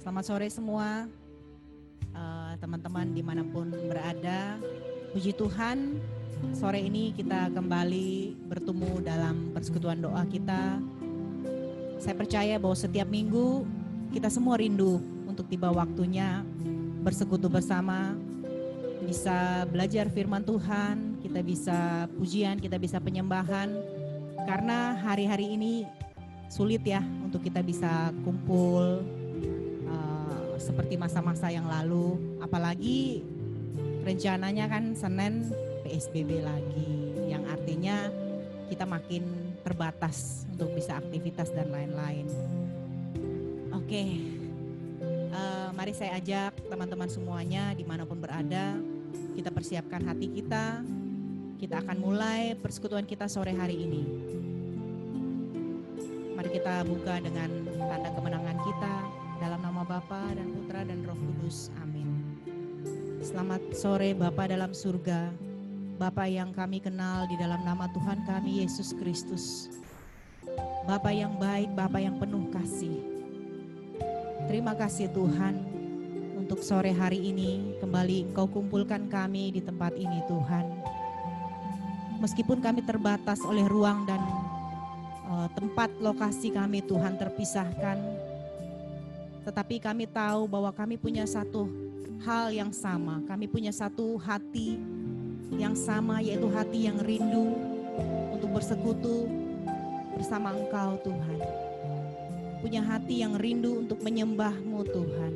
Selamat sore semua, uh, teman-teman di mana pun berada. Puji Tuhan, sore ini kita kembali bertemu dalam persekutuan doa kita. Saya percaya bahwa setiap minggu kita semua rindu untuk tiba waktunya bersekutu bersama, bisa belajar firman Tuhan, kita bisa pujian, kita bisa penyembahan. Karena hari-hari ini sulit ya untuk kita bisa kumpul uh, seperti masa-masa yang lalu. Apalagi rencananya kan Senin PSBB lagi, yang artinya kita makin terbatas untuk bisa aktivitas dan lain-lain. Oke, uh, mari saya ajak teman-teman semuanya di mana pun berada, kita persiapkan hati kita. Kita akan mulai persekutuan kita sore hari ini. Mari kita buka dengan tanda kemenangan kita dalam nama Bapa dan Putra dan Roh Kudus. Amin. Selamat sore Bapa dalam surga. Bapa yang kami kenal di dalam nama Tuhan kami Yesus Kristus. Bapa yang baik, Bapa yang penuh kasih. Terima kasih Tuhan untuk sore hari ini kembali Engkau kumpulkan kami di tempat ini Tuhan. Meskipun kami terbatas oleh ruang dan uh, tempat lokasi kami Tuhan terpisahkan. Tetapi kami tahu bahwa kami punya satu hal yang sama. Kami punya satu hati yang sama yaitu hati yang rindu untuk bersekutu bersama Engkau Tuhan. Punya hati yang rindu untuk menyembah-Mu Tuhan.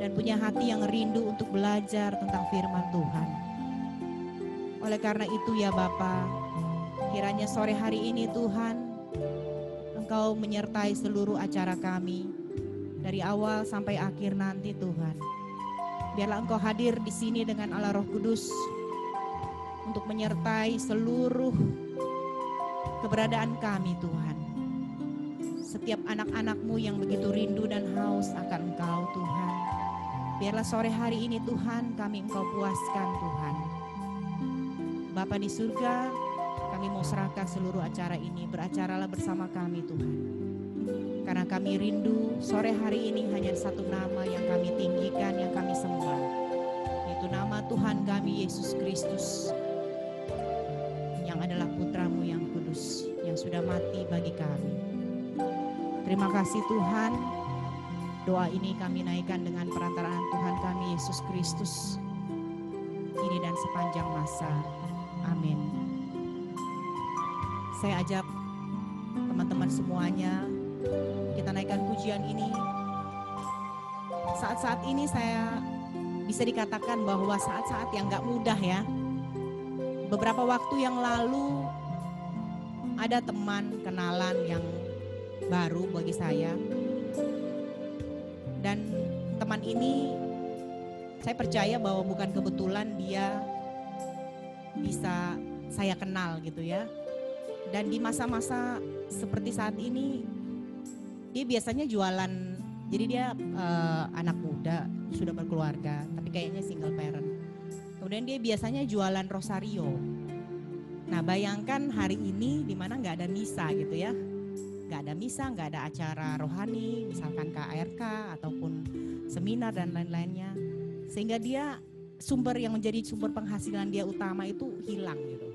Dan punya hati yang rindu untuk belajar tentang firman Tuhan. Oleh karena itu ya Bapa, kiranya sore hari ini Tuhan Engkau menyertai seluruh acara kami dari awal sampai akhir nanti Tuhan. Biarlah Engkau hadir di sini dengan Allah Roh Kudus untuk menyertai seluruh keberadaan kami Tuhan. Setiap anak-anakmu yang begitu rindu dan haus akan Engkau Tuhan. Biarlah sore hari ini Tuhan kami Engkau puaskan Tuhan. Bapa di surga, kami mau serahkan seluruh acara ini, beracaralah bersama kami Tuhan. Karena kami rindu sore hari ini hanya satu nama yang kami tinggikan, yang kami sembah. Yaitu nama Tuhan kami Yesus Kristus. Yang adalah putramu yang kudus, yang sudah mati bagi kami. Terima kasih Tuhan. Doa ini kami naikkan dengan perantaraan Tuhan kami Yesus Kristus. Ini dan sepanjang masa. Amin saya ajak teman-teman semuanya kita naikkan pujian ini. Saat-saat ini saya bisa dikatakan bahwa saat-saat yang gak mudah ya. Beberapa waktu yang lalu ada teman kenalan yang baru bagi saya. Dan teman ini saya percaya bahwa bukan kebetulan dia bisa saya kenal gitu ya dan di masa-masa seperti saat ini, dia biasanya jualan. Jadi dia uh, anak muda, sudah berkeluarga, tapi kayaknya single parent. Kemudian dia biasanya jualan rosario. Nah bayangkan hari ini di mana nggak ada misa gitu ya, nggak ada misa, nggak ada acara rohani, misalkan KRK ataupun seminar dan lain-lainnya, sehingga dia sumber yang menjadi sumber penghasilan dia utama itu hilang gitu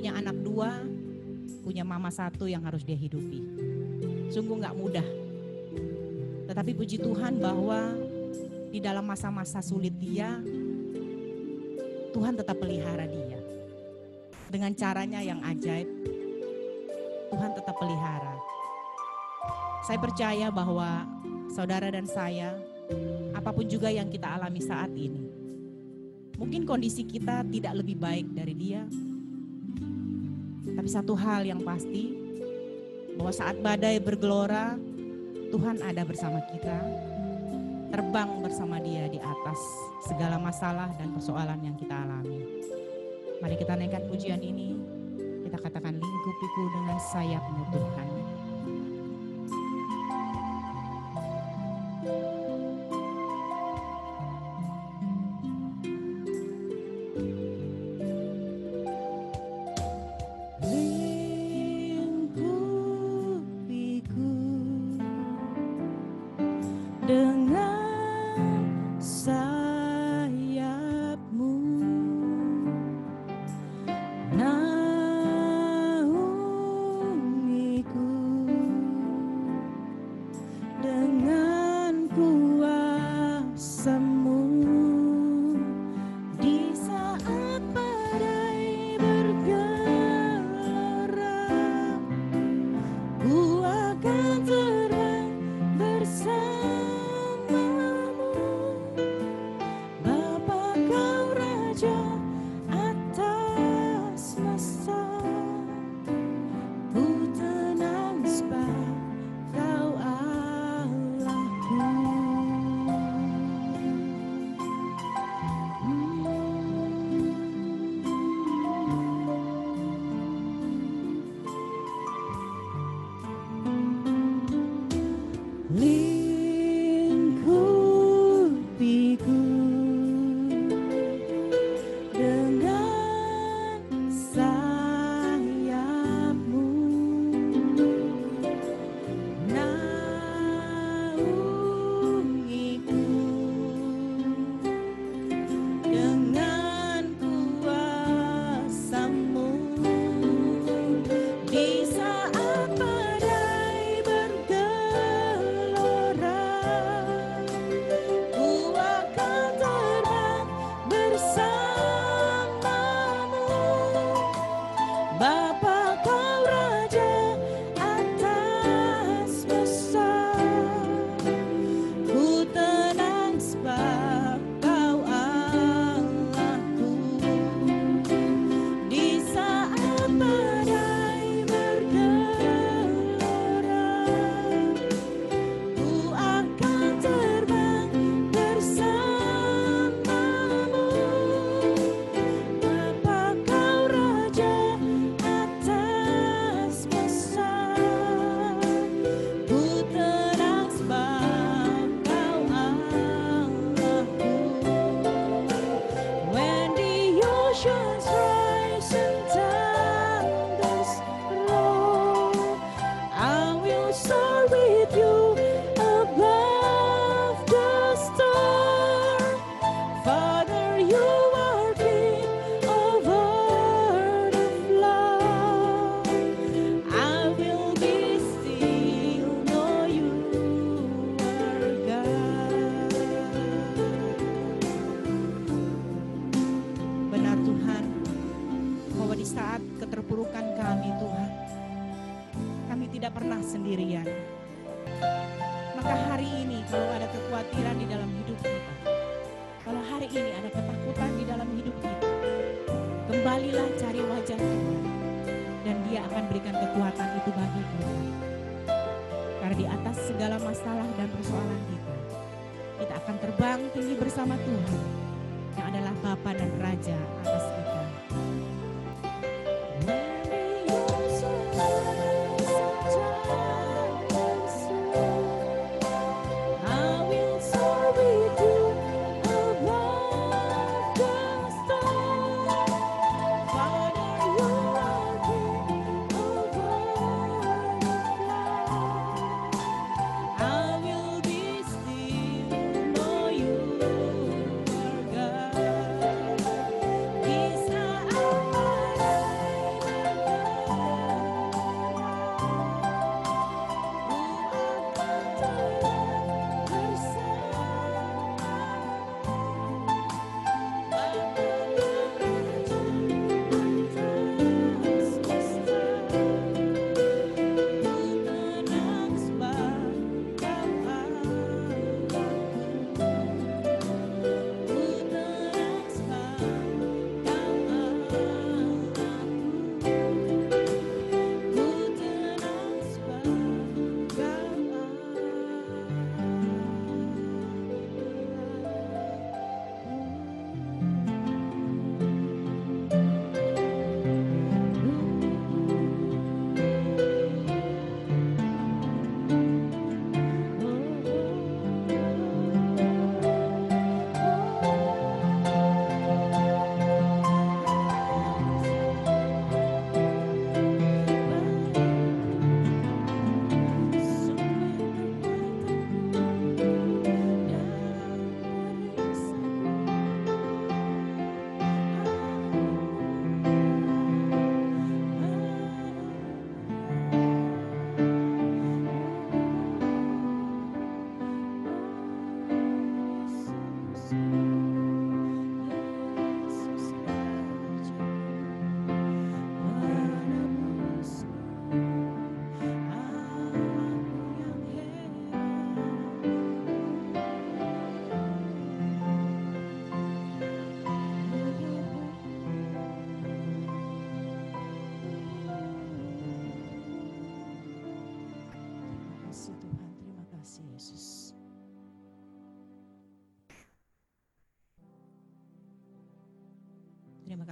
punya anak dua, punya mama satu yang harus dia hidupi. Sungguh nggak mudah. Tetapi puji Tuhan bahwa di dalam masa-masa sulit dia, Tuhan tetap pelihara dia. Dengan caranya yang ajaib, Tuhan tetap pelihara. Saya percaya bahwa saudara dan saya, apa pun juga yang kita alami saat ini, mungkin kondisi kita tidak lebih baik dari dia, tapi satu hal yang pasti, bahwa saat badai bergelora, Tuhan ada bersama kita, terbang bersama dia di atas segala masalah dan persoalan yang kita alami. Mari kita naikkan pujian ini, kita katakan lingkupiku dengan sayapmu Tuhan.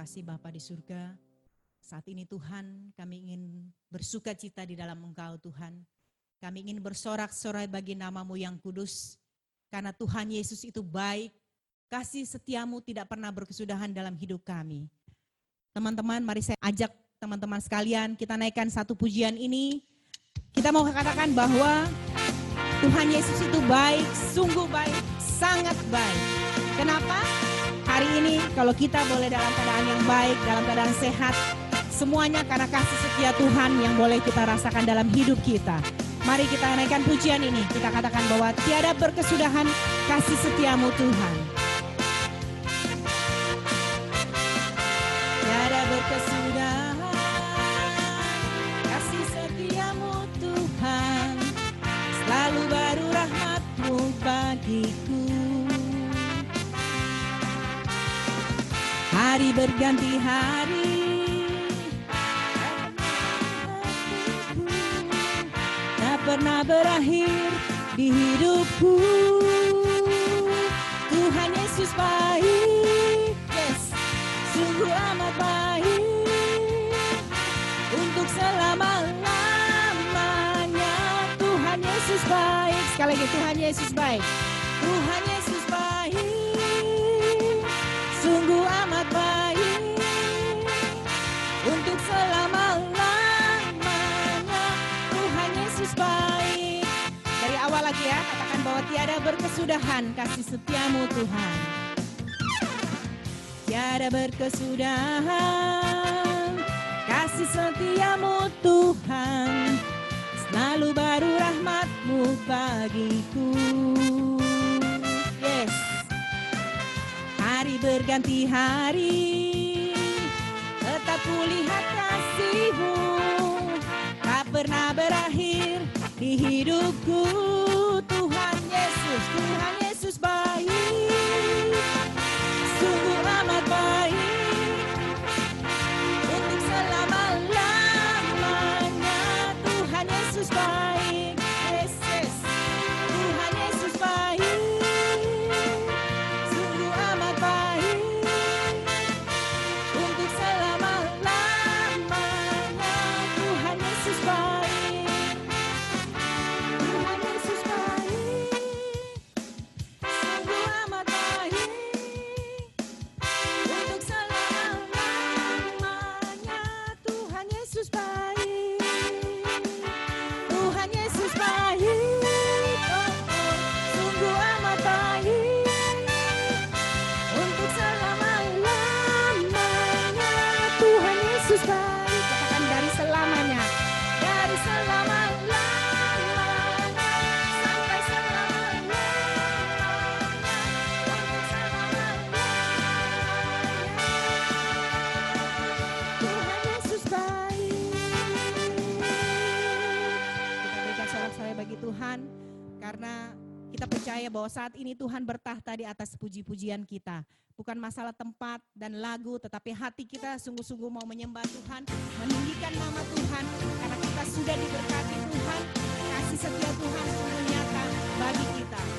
Kasih Bapa di surga. Saat ini Tuhan kami ingin bersuka cita di dalam Engkau Tuhan. Kami ingin bersorak-sorai bagi namamu yang kudus. Karena Tuhan Yesus itu baik, kasih setiamu tidak pernah berkesudahan dalam hidup kami. Teman-teman mari saya ajak teman-teman sekalian kita naikkan satu pujian ini. Kita mau katakan bahwa Tuhan Yesus itu baik, sungguh baik, sangat baik. Kenapa? Hari ini kalau kita boleh dalam keadaan yang baik, dalam keadaan sehat, semuanya karena kasih setia Tuhan yang boleh kita rasakan dalam hidup kita. Mari kita naikkan pujian ini. Kita katakan bahwa tiada berkesudahan kasih setiamu Tuhan. Berganti hari. Tak pernah berakhir di hidupku. Tuhan Yesus baik, yes, sungguh amat baik untuk selama-lamanya. Tuhan Yesus baik, sekali lagi Tuhan Yesus baik. Tiada berkesudahan kasih setiamu Tuhan. Tiada berkesudahan kasih setiamu Tuhan. Selalu baru rahmatmu bagiku. Yes. Hari berganti hari, tetap kulihat kasihmu. Tak pernah berakhir di hidupku. Tuhan Yesus, Tuhan bahwa saat ini Tuhan bertahta di atas puji-pujian kita. Bukan masalah tempat dan lagu, tetapi hati kita sungguh-sungguh mau menyembah Tuhan, meninggikan nama Tuhan, karena kita sudah diberkati Tuhan, kasih setia Tuhan sungguh nyata bagi kita.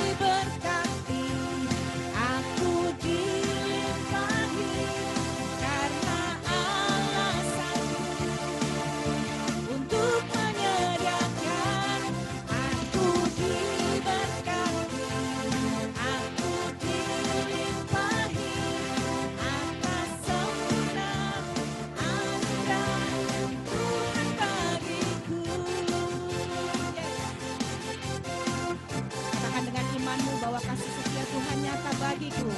Kasih setia Tuhan nyata bagiku.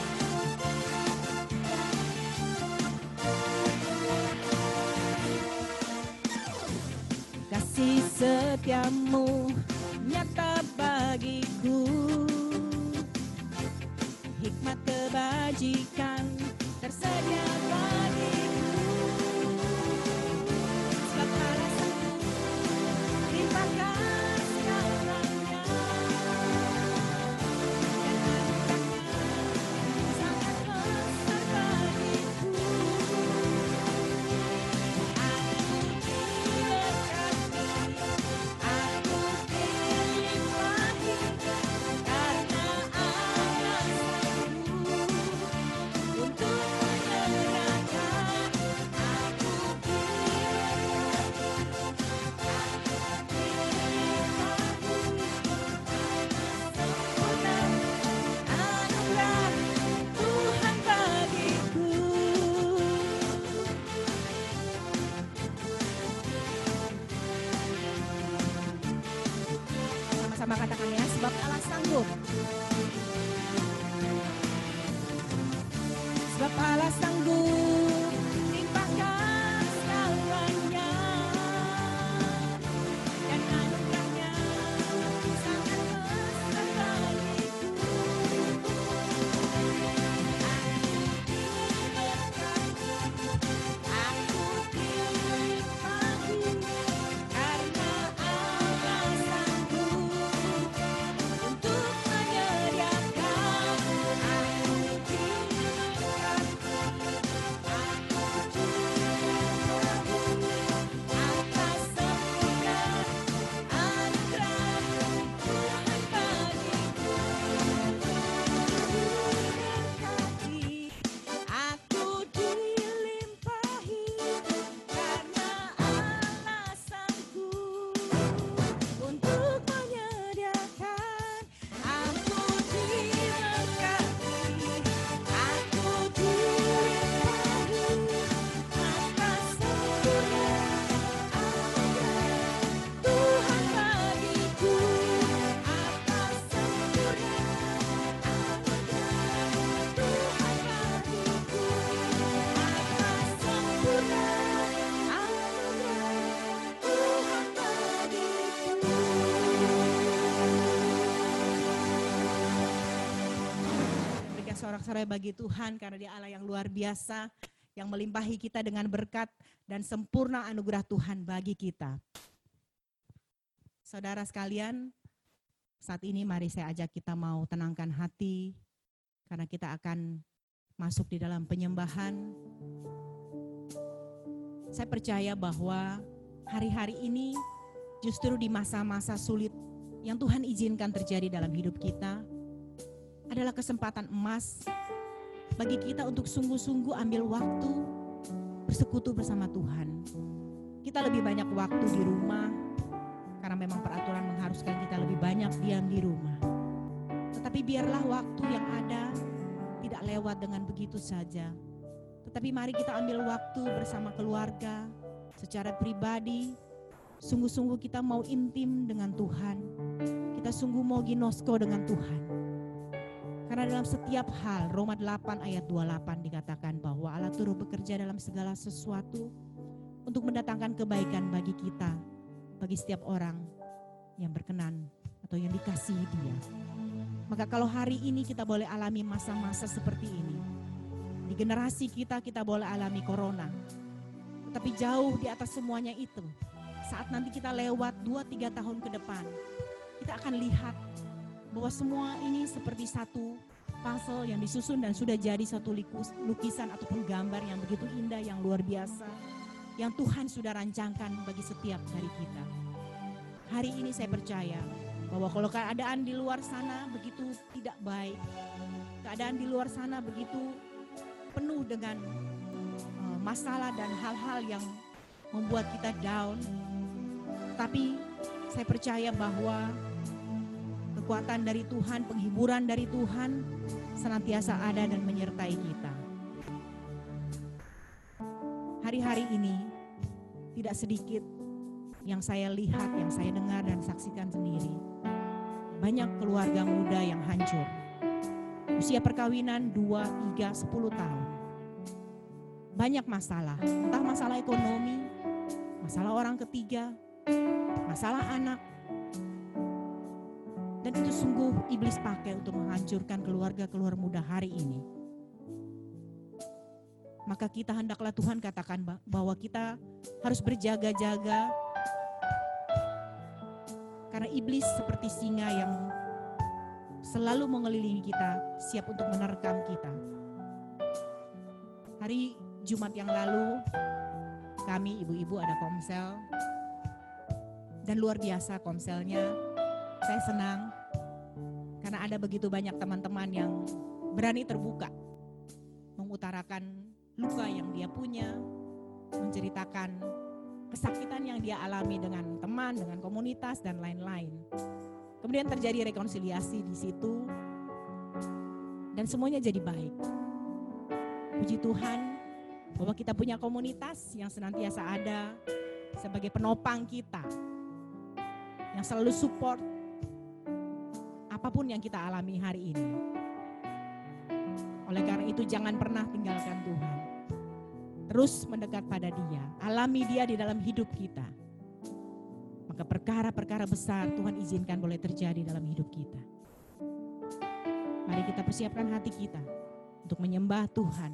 Kasih setiamu nyata bagiku. Hikmat kebajikan katakan ya, sebab Allah sanggup. Sebab Allah sanggup sorak-sorai bagi Tuhan karena dia Allah yang luar biasa yang melimpahi kita dengan berkat dan sempurna anugerah Tuhan bagi kita. Saudara sekalian, saat ini mari saya ajak kita mau tenangkan hati karena kita akan masuk di dalam penyembahan. Saya percaya bahwa hari-hari ini justru di masa-masa sulit yang Tuhan izinkan terjadi dalam hidup kita adalah kesempatan emas bagi kita untuk sungguh-sungguh ambil waktu bersekutu bersama Tuhan. Kita lebih banyak waktu di rumah karena memang peraturan mengharuskan kita lebih banyak diam di rumah. Tetapi biarlah waktu yang ada tidak lewat dengan begitu saja. Tetapi mari kita ambil waktu bersama keluarga secara pribadi. Sungguh-sungguh kita mau intim dengan Tuhan. Kita sungguh mau ginosko dengan Tuhan. Karena dalam setiap hal, Roma 8 ayat 28 dikatakan bahwa Allah turut bekerja dalam segala sesuatu untuk mendatangkan kebaikan bagi kita, bagi setiap orang yang berkenan atau yang dikasihi dia. Maka kalau hari ini kita boleh alami masa-masa seperti ini, di generasi kita kita boleh alami corona. Tetapi jauh di atas semuanya itu, saat nanti kita lewat 2-3 tahun ke depan, kita akan lihat bahwa semua ini seperti satu puzzle yang disusun dan sudah jadi satu lukisan ataupun gambar yang begitu indah, yang luar biasa, yang Tuhan sudah rancangkan bagi setiap dari kita. Hari ini saya percaya bahwa kalau keadaan di luar sana begitu tidak baik, keadaan di luar sana begitu penuh dengan uh, masalah dan hal-hal yang membuat kita down, tapi saya percaya bahwa kekuatan dari Tuhan, penghiburan dari Tuhan senantiasa ada dan menyertai kita. Hari-hari ini tidak sedikit yang saya lihat, yang saya dengar dan saksikan sendiri. Banyak keluarga muda yang hancur. Usia perkawinan 2, 3, 10 tahun. Banyak masalah, entah masalah ekonomi, masalah orang ketiga, masalah anak. Itu sungguh iblis pakai untuk menghancurkan keluarga-keluarga muda hari ini. Maka kita hendaklah Tuhan katakan bahwa kita harus berjaga-jaga karena iblis seperti singa yang selalu mengelilingi kita, siap untuk menerkam kita. Hari Jumat yang lalu, kami ibu-ibu ada komsel, dan luar biasa komselnya. Saya senang karena ada begitu banyak teman-teman yang berani terbuka mengutarakan luka yang dia punya, menceritakan kesakitan yang dia alami dengan teman, dengan komunitas dan lain-lain. Kemudian terjadi rekonsiliasi di situ dan semuanya jadi baik. Puji Tuhan bahwa kita punya komunitas yang senantiasa ada sebagai penopang kita yang selalu support apa pun yang kita alami hari ini. Oleh karena itu jangan pernah tinggalkan Tuhan. Terus mendekat pada dia, alami dia di dalam hidup kita. Maka perkara-perkara besar Tuhan izinkan boleh terjadi dalam hidup kita. Mari kita persiapkan hati kita untuk menyembah Tuhan.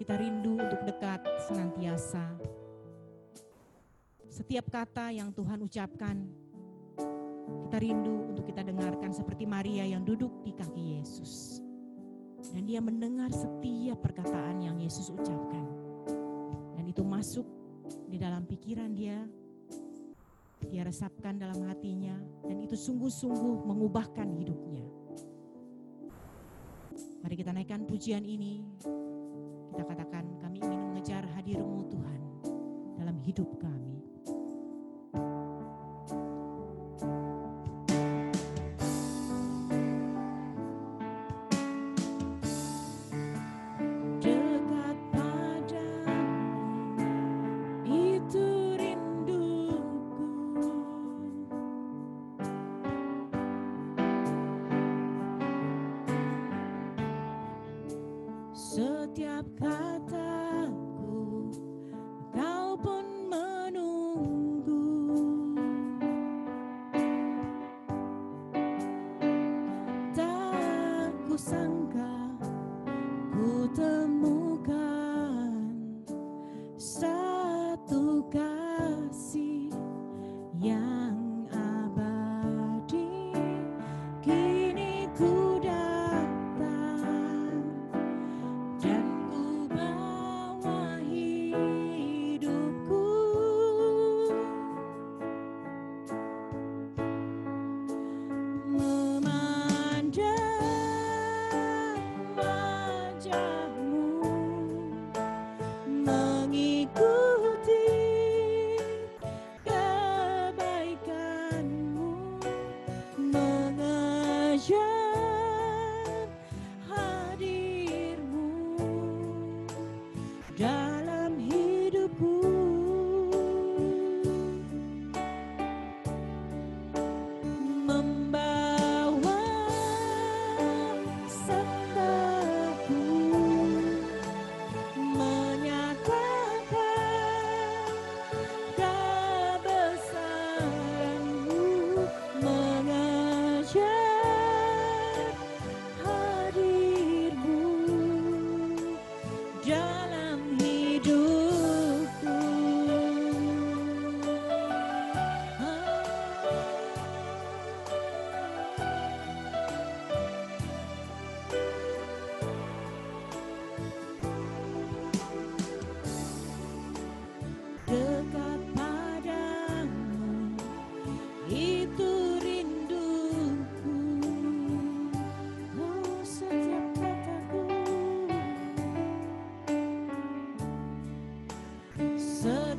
Kita rindu untuk dekat senantiasa setiap kata yang Tuhan ucapkan, kita rindu untuk kita dengarkan seperti Maria yang duduk di kaki Yesus. Dan dia mendengar setiap perkataan yang Yesus ucapkan. Dan itu masuk di dalam pikiran dia, dia resapkan dalam hatinya, dan itu sungguh-sungguh mengubahkan hidupnya. Mari kita naikkan pujian ini. Kita katakan kami ingin mengejar hadirmu Tuhan dalam hidup kami.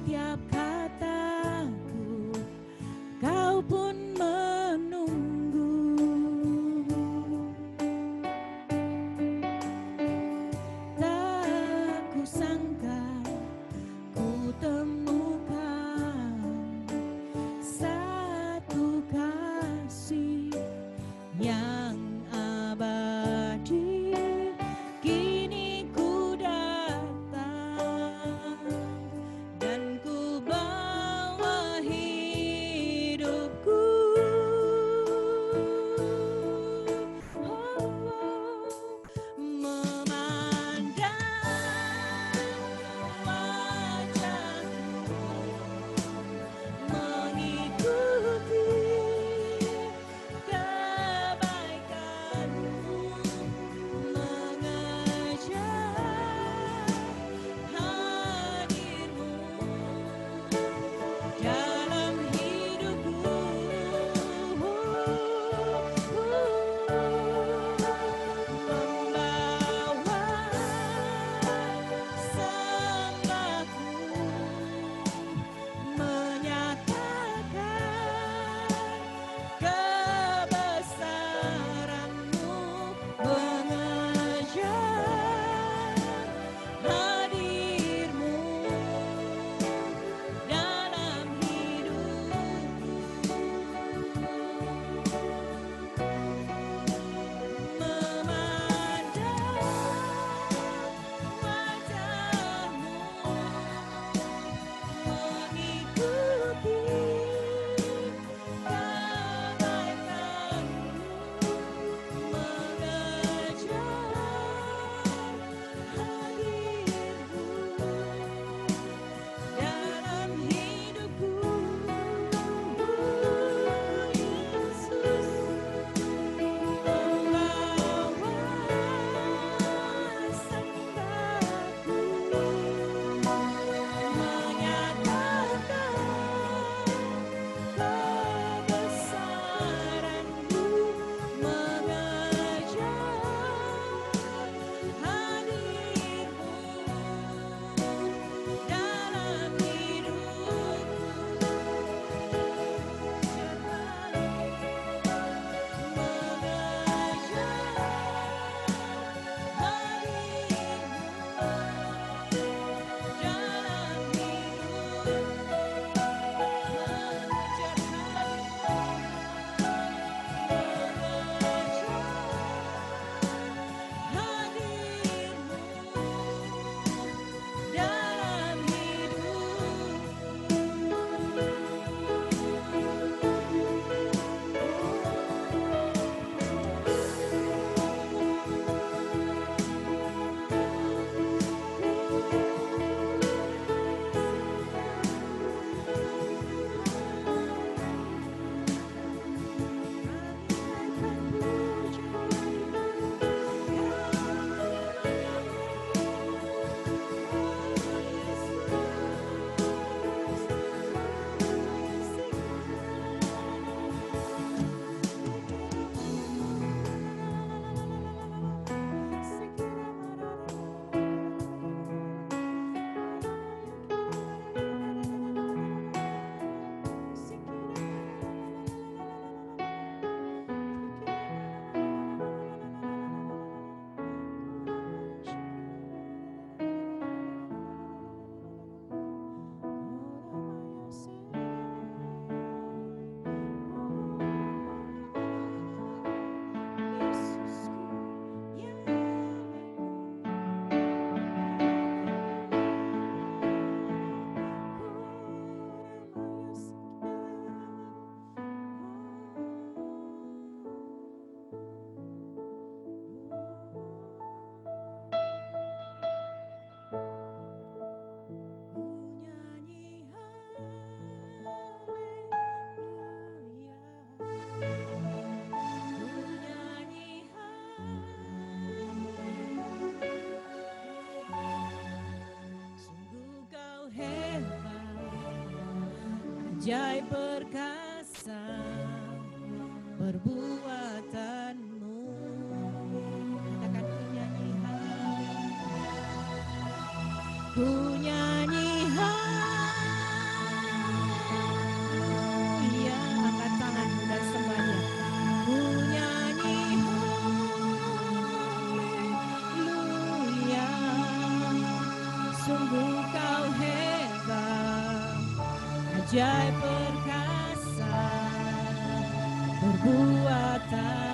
setiap ajaib perkasa perbuatanmu. Katakan ku nyanyi ku nyanyi ajaib perkasa perbuatanmu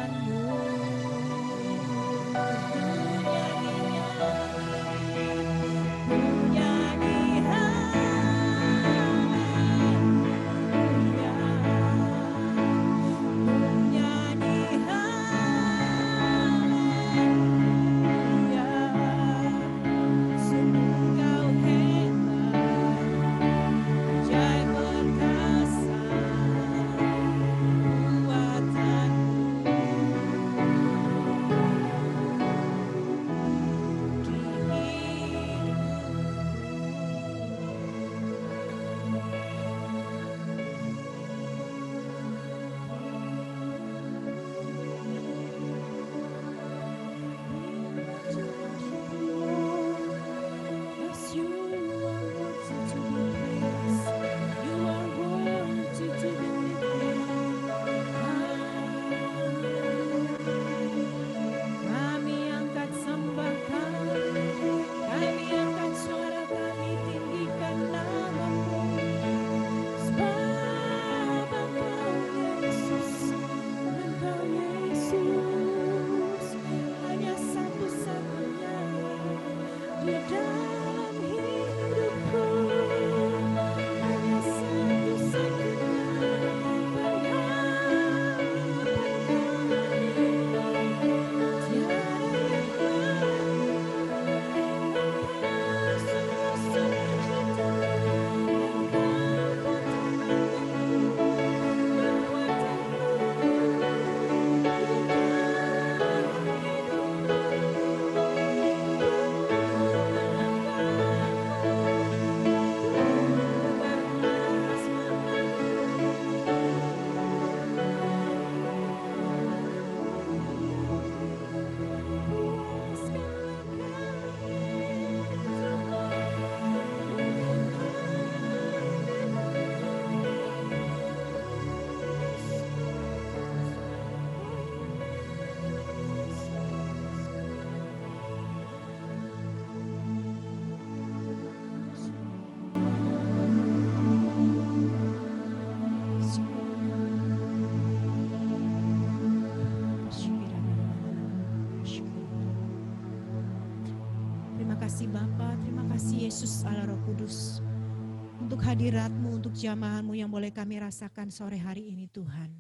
jamahanmu yang boleh kami rasakan sore hari ini Tuhan.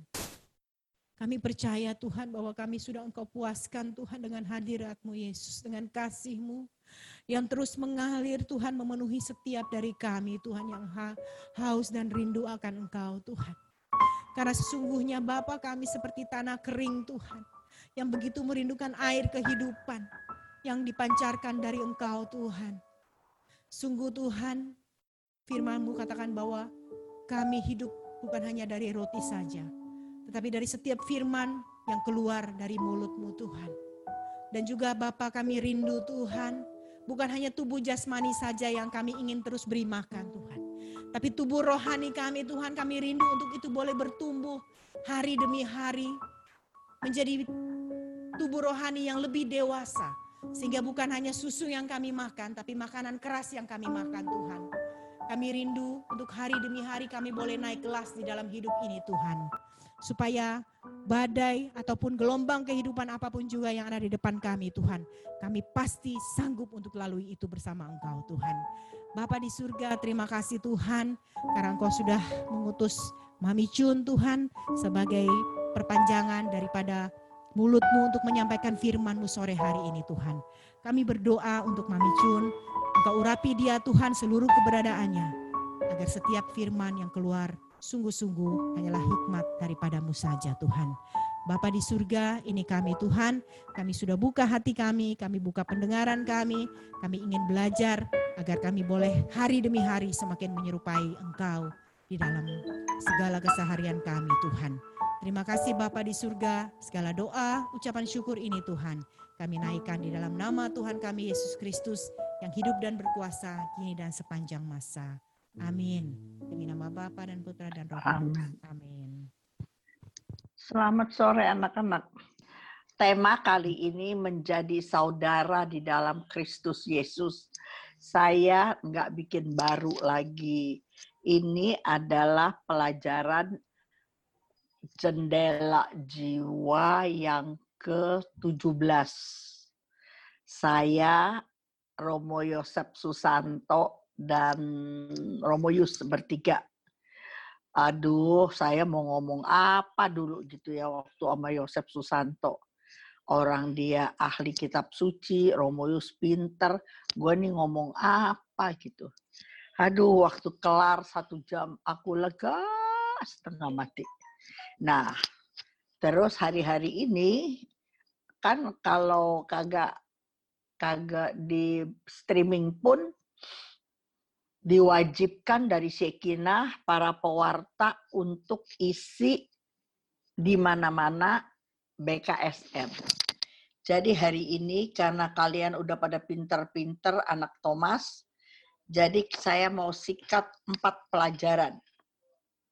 Kami percaya Tuhan bahwa kami sudah Engkau puaskan Tuhan dengan hadiratmu Yesus, dengan kasihmu yang terus mengalir Tuhan memenuhi setiap dari kami Tuhan yang ha haus dan rindu akan Engkau Tuhan. Karena sesungguhnya Bapa kami seperti tanah kering Tuhan yang begitu merindukan air kehidupan yang dipancarkan dari Engkau Tuhan. Sungguh Tuhan, firman-Mu katakan bahwa kami hidup bukan hanya dari roti saja, tetapi dari setiap firman yang keluar dari mulut-Mu Tuhan. Dan juga Bapa kami rindu Tuhan, bukan hanya tubuh jasmani saja yang kami ingin terus beri makan Tuhan. Tapi tubuh rohani kami Tuhan kami rindu untuk itu boleh bertumbuh hari demi hari menjadi tubuh rohani yang lebih dewasa. Sehingga bukan hanya susu yang kami makan, tapi makanan keras yang kami makan Tuhan. Kami rindu untuk hari demi hari kami boleh naik kelas di dalam hidup ini Tuhan. Supaya badai ataupun gelombang kehidupan apa pun juga yang ada di depan kami Tuhan. Kami pasti sanggup untuk lalui itu bersama Engkau Tuhan. Bapa di surga terima kasih Tuhan karena Engkau sudah mengutus Mami Chun Tuhan sebagai perpanjangan daripada mulutmu untuk menyampaikan firmanmu sore hari ini Tuhan. Kami berdoa untuk Mami Chun, Engkau urapi dia Tuhan seluruh keberadaannya, agar setiap firman yang keluar sungguh-sungguh hanyalah hikmat daripadamu saja Tuhan. Bapa di surga, ini kami Tuhan, kami sudah buka hati kami, kami buka pendengaran kami, kami ingin belajar agar kami boleh hari demi hari semakin menyerupai Engkau di dalam segala keseharian kami Tuhan. Terima kasih Bapa di surga, segala doa, ucapan syukur ini Tuhan. Kami naikkan di dalam nama Tuhan kami Yesus Kristus yang hidup dan berkuasa kini dan sepanjang masa. Amin. Demi nama Bapa dan Putra dan Roh Kudus. Amin. Selamat sore anak-anak. Tema kali ini menjadi saudara di dalam Kristus Yesus. Saya nggak bikin baru lagi ini adalah pelajaran jendela jiwa yang ke-17. Saya Romo Yosep Susanto dan Romo Yus bertiga. Aduh, saya mau ngomong apa dulu gitu ya waktu sama Yosep Susanto. Orang dia ahli kitab suci, Romo Yus pinter, gue nih ngomong apa gitu. Aduh, waktu kelar satu jam aku lega setengah mati. Nah, terus hari-hari ini kan kalau kagak kagak di streaming pun diwajibkan dari Sekinah para pewarta untuk isi di mana-mana BKSM. Jadi hari ini karena kalian udah pada pinter-pinter anak Thomas, jadi saya mau sikat empat pelajaran.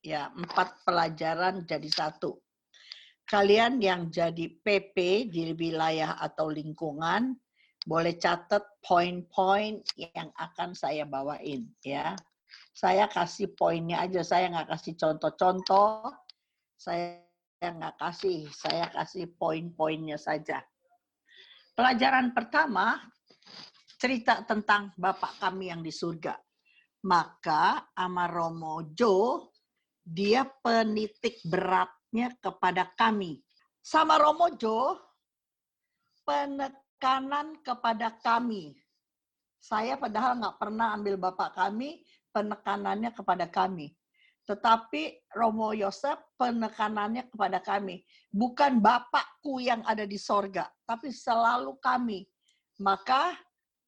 Ya, empat pelajaran jadi satu. Kalian yang jadi PP di wilayah atau lingkungan, boleh catat poin-poin yang akan saya bawain. ya. Saya kasih poinnya aja, saya nggak kasih contoh-contoh. Saya nggak kasih, saya kasih poin-poinnya saja. Pelajaran pertama, cerita tentang Bapak kami yang di surga. Maka Amaromo Jo, dia penitik beratnya kepada kami. Sama Romo Jo, penekanan kepada kami. Saya padahal nggak pernah ambil Bapak kami, penekanannya kepada kami. Tetapi Romo Yosef penekanannya kepada kami. Bukan Bapakku yang ada di sorga, tapi selalu kami. Maka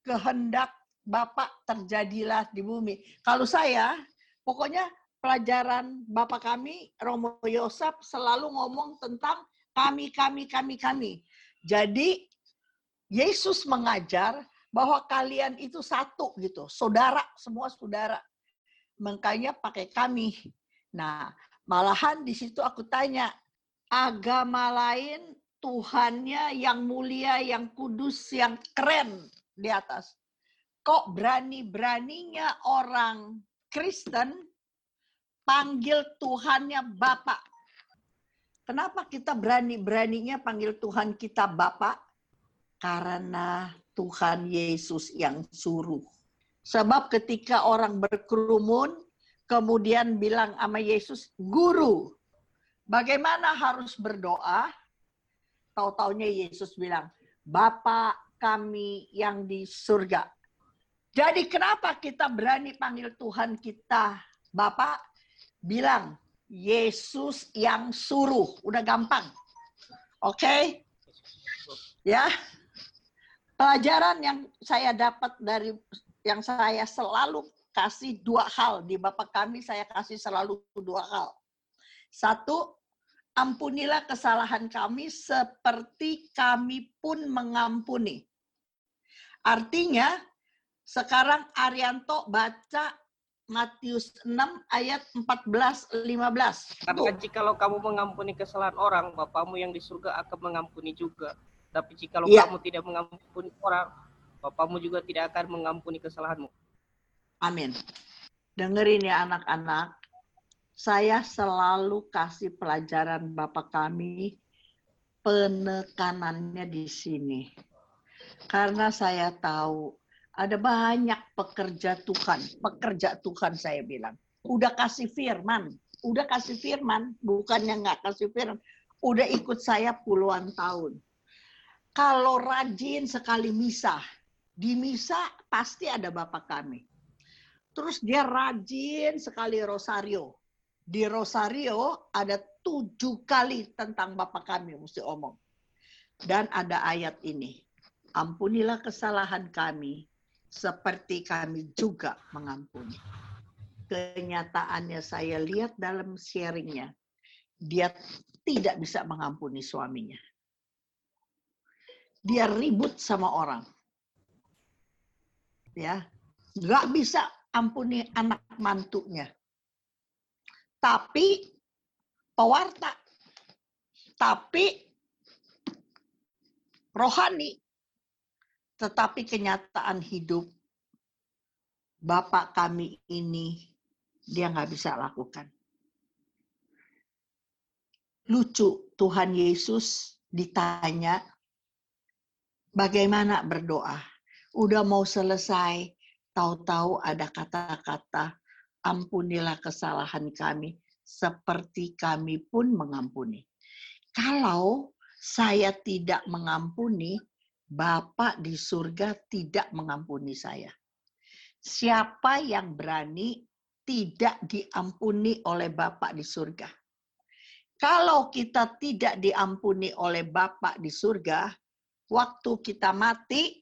kehendak Bapak terjadilah di bumi. Kalau saya, pokoknya pelajaran Bapak kami, Romo Yosef, selalu ngomong tentang kami, kami, kami, kami. Jadi, Yesus mengajar bahwa kalian itu satu gitu, saudara, semua saudara. Makanya pakai kami. Nah, malahan di situ aku tanya, agama lain Tuhannya yang mulia, yang kudus, yang keren di atas. Kok berani-beraninya orang Kristen panggil Tuhannya Bapak? Kenapa kita berani-beraninya panggil Tuhan kita Bapak? Karena Tuhan Yesus yang suruh. Sebab ketika orang berkerumun, kemudian bilang sama Yesus, Guru, bagaimana harus berdoa? Tahu-taunya Yesus bilang, Bapak kami yang di surga. Jadi kenapa kita berani panggil Tuhan kita Bapak? Bilang, Yesus yang suruh. Udah gampang. Oke? Okay? Ya. Pelajaran yang saya dapat dari yang saya selalu kasih dua hal di Bapak kami saya kasih selalu dua hal. Satu, ampunilah kesalahan kami seperti kami pun mengampuni. Artinya, sekarang Arianto baca Matius 6 ayat 14 15. Karena jikalau kamu mengampuni kesalahan orang, Bapamu yang di surga akan mengampuni juga. Tapi jikalau ya. kamu tidak mengampuni orang, Bapamu juga tidak akan mengampuni kesalahanmu. Amin. Dengerin ya anak-anak, saya selalu kasih pelajaran Bapak kami penekanannya di sini. Karena saya tahu ada banyak pekerja Tuhan, pekerja Tuhan saya bilang. Udah kasih firman, udah kasih firman, bukannya nggak kasih firman. Udah ikut saya puluhan tahun. Kalau rajin sekali misa, di misa pasti ada Bapak kami. Terus dia rajin sekali rosario di Rosario ada tujuh kali tentang Bapak kami mesti omong. Dan ada ayat ini. Ampunilah kesalahan kami seperti kami juga mengampuni. kenyataannya saya lihat dalam sharingnya, dia tidak bisa mengampuni suaminya. Dia ribut sama orang. Ya, nggak bisa ampuni anak mantunya. Tapi pewarta, tapi rohani, tetapi kenyataan hidup Bapak kami ini dia nggak bisa lakukan. Lucu, Tuhan Yesus ditanya bagaimana berdoa. Udah mau selesai, tahu-tahu ada kata-kata, ampunilah kesalahan kami, seperti kami pun mengampuni. Kalau saya tidak mengampuni, Bapak di surga tidak mengampuni saya. Siapa yang berani tidak diampuni oleh Bapak di surga? Kalau kita tidak diampuni oleh Bapak di surga, waktu kita mati,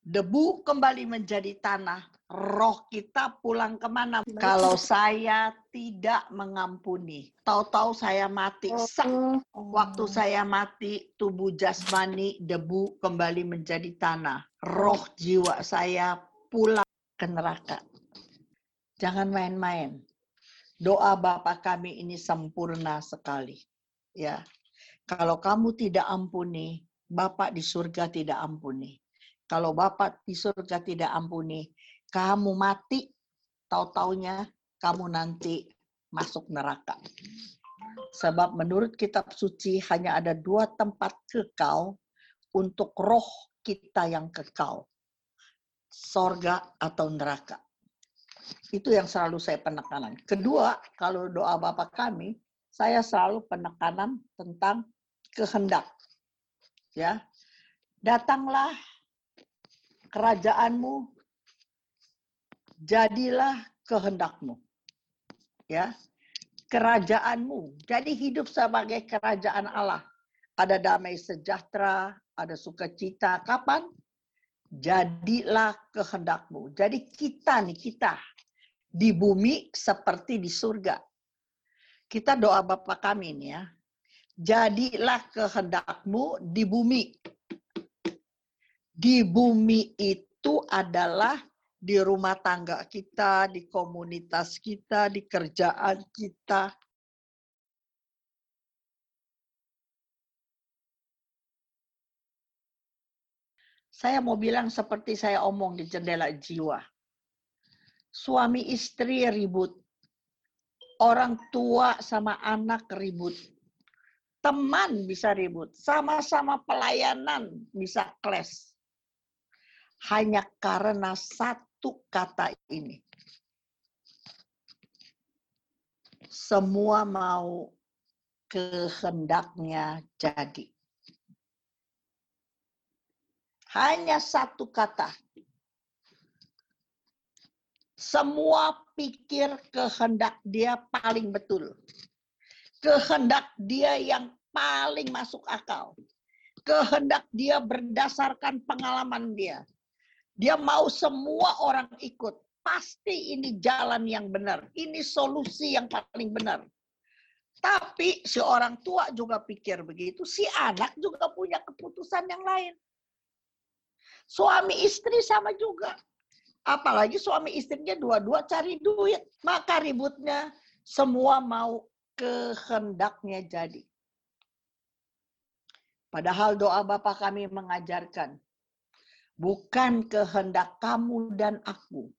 debu kembali menjadi tanah, roh kita pulang ke mana? Kalau saya tidak mengampuni, tahu-tahu saya mati. Sak, waktu saya mati, tubuh jasmani, debu kembali menjadi tanah. Roh jiwa saya pulang ke neraka. Jangan main-main. Doa Bapa kami ini sempurna sekali. Ya. Kalau kamu tidak ampuni, Bapak di surga tidak ampuni. Kalau Bapak di surga tidak ampuni, kamu mati, tahu-taunya kamu nanti masuk neraka. Sebab menurut kitab suci hanya ada dua tempat kekal untuk roh kita yang kekal sorga atau neraka. Itu yang selalu saya penekanan. Kedua, kalau doa Bapak kami, saya selalu penekanan tentang kehendak. Ya, datanglah kerajaanmu, jadilah kehendakmu. Ya, kerajaanmu. Jadi hidup sebagai kerajaan Allah. Ada damai sejahtera, ada sukacita. Kapan? jadilah kehendakmu. Jadi kita nih, kita di bumi seperti di surga. Kita doa Bapak kami nih ya. Jadilah kehendakmu di bumi. Di bumi itu adalah di rumah tangga kita, di komunitas kita, di kerjaan kita, Saya mau bilang seperti saya omong di jendela jiwa. Suami istri ribut. Orang tua sama anak ribut. Teman bisa ribut. Sama-sama pelayanan bisa kles. Hanya karena satu kata ini. Semua mau kehendaknya jadi. Hanya satu kata. Semua pikir kehendak dia paling betul. Kehendak dia yang paling masuk akal. Kehendak dia berdasarkan pengalaman dia. Dia mau semua orang ikut. Pasti ini jalan yang benar. Ini solusi yang paling benar. Tapi si orang tua juga pikir begitu. Si anak juga punya keputusan yang lain. Suami istri sama juga. Apalagi suami istrinya dua-dua cari duit. Maka ributnya semua mau kehendaknya jadi. Padahal doa Bapa kami mengajarkan, bukan kehendak kamu dan aku,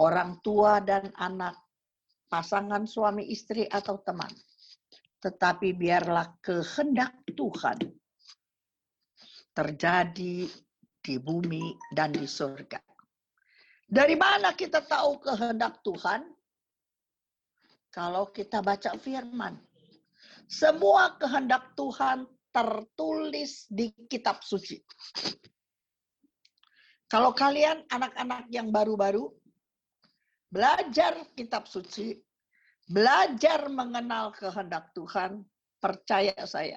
orang tua dan anak, pasangan suami istri atau teman, tetapi biarlah kehendak Tuhan terjadi di bumi dan di surga. Dari mana kita tahu kehendak Tuhan? Kalau kita baca firman. Semua kehendak Tuhan tertulis di kitab suci. Kalau kalian anak-anak yang baru-baru, belajar kitab suci, belajar mengenal kehendak Tuhan, percaya saya,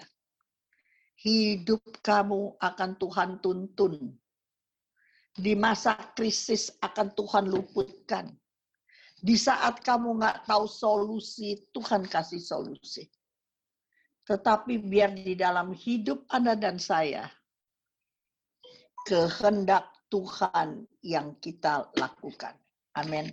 hidup kamu akan Tuhan tuntun di masa krisis akan Tuhan luputkan. Di saat kamu nggak tahu solusi, Tuhan kasih solusi. Tetapi biar di dalam hidup Anda dan saya, kehendak Tuhan yang kita lakukan. Amin.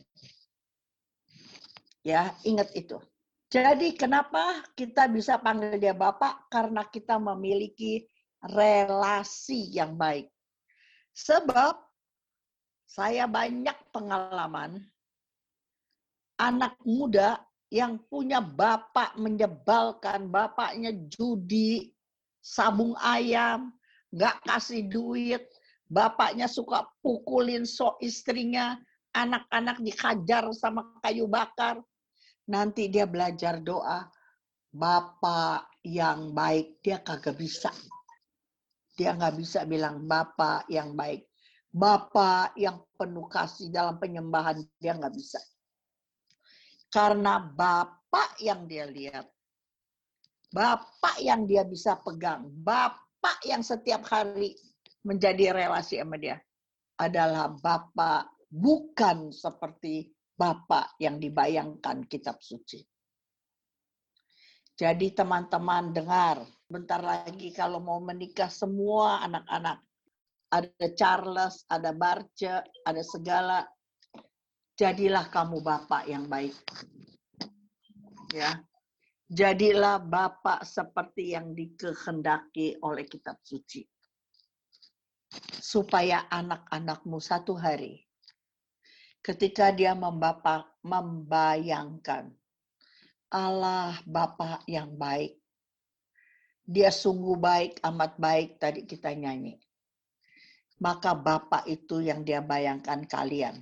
Ya, ingat itu. Jadi kenapa kita bisa panggil dia Bapak? Karena kita memiliki relasi yang baik. Sebab saya banyak pengalaman anak muda yang punya bapak menyebalkan, bapaknya judi, sabung ayam, nggak kasih duit, bapaknya suka pukulin so istrinya, anak-anak dikajar sama kayu bakar. Nanti dia belajar doa, bapak yang baik, dia kagak bisa. Dia nggak bisa bilang bapak yang baik. Bapak yang penuh kasih dalam penyembahan, dia nggak bisa karena Bapak yang dia lihat. Bapak yang dia bisa pegang. Bapak yang setiap hari menjadi relasi sama dia. Adalah Bapak bukan seperti Bapak yang dibayangkan kitab suci. Jadi teman-teman dengar, bentar lagi kalau mau menikah semua anak-anak. Ada Charles, ada Barce, ada segala jadilah kamu bapak yang baik. Ya. Jadilah bapak seperti yang dikehendaki oleh kitab suci. Supaya anak-anakmu satu hari ketika dia membapak, membayangkan Allah Bapak yang baik. Dia sungguh baik, amat baik tadi kita nyanyi. Maka Bapak itu yang dia bayangkan kalian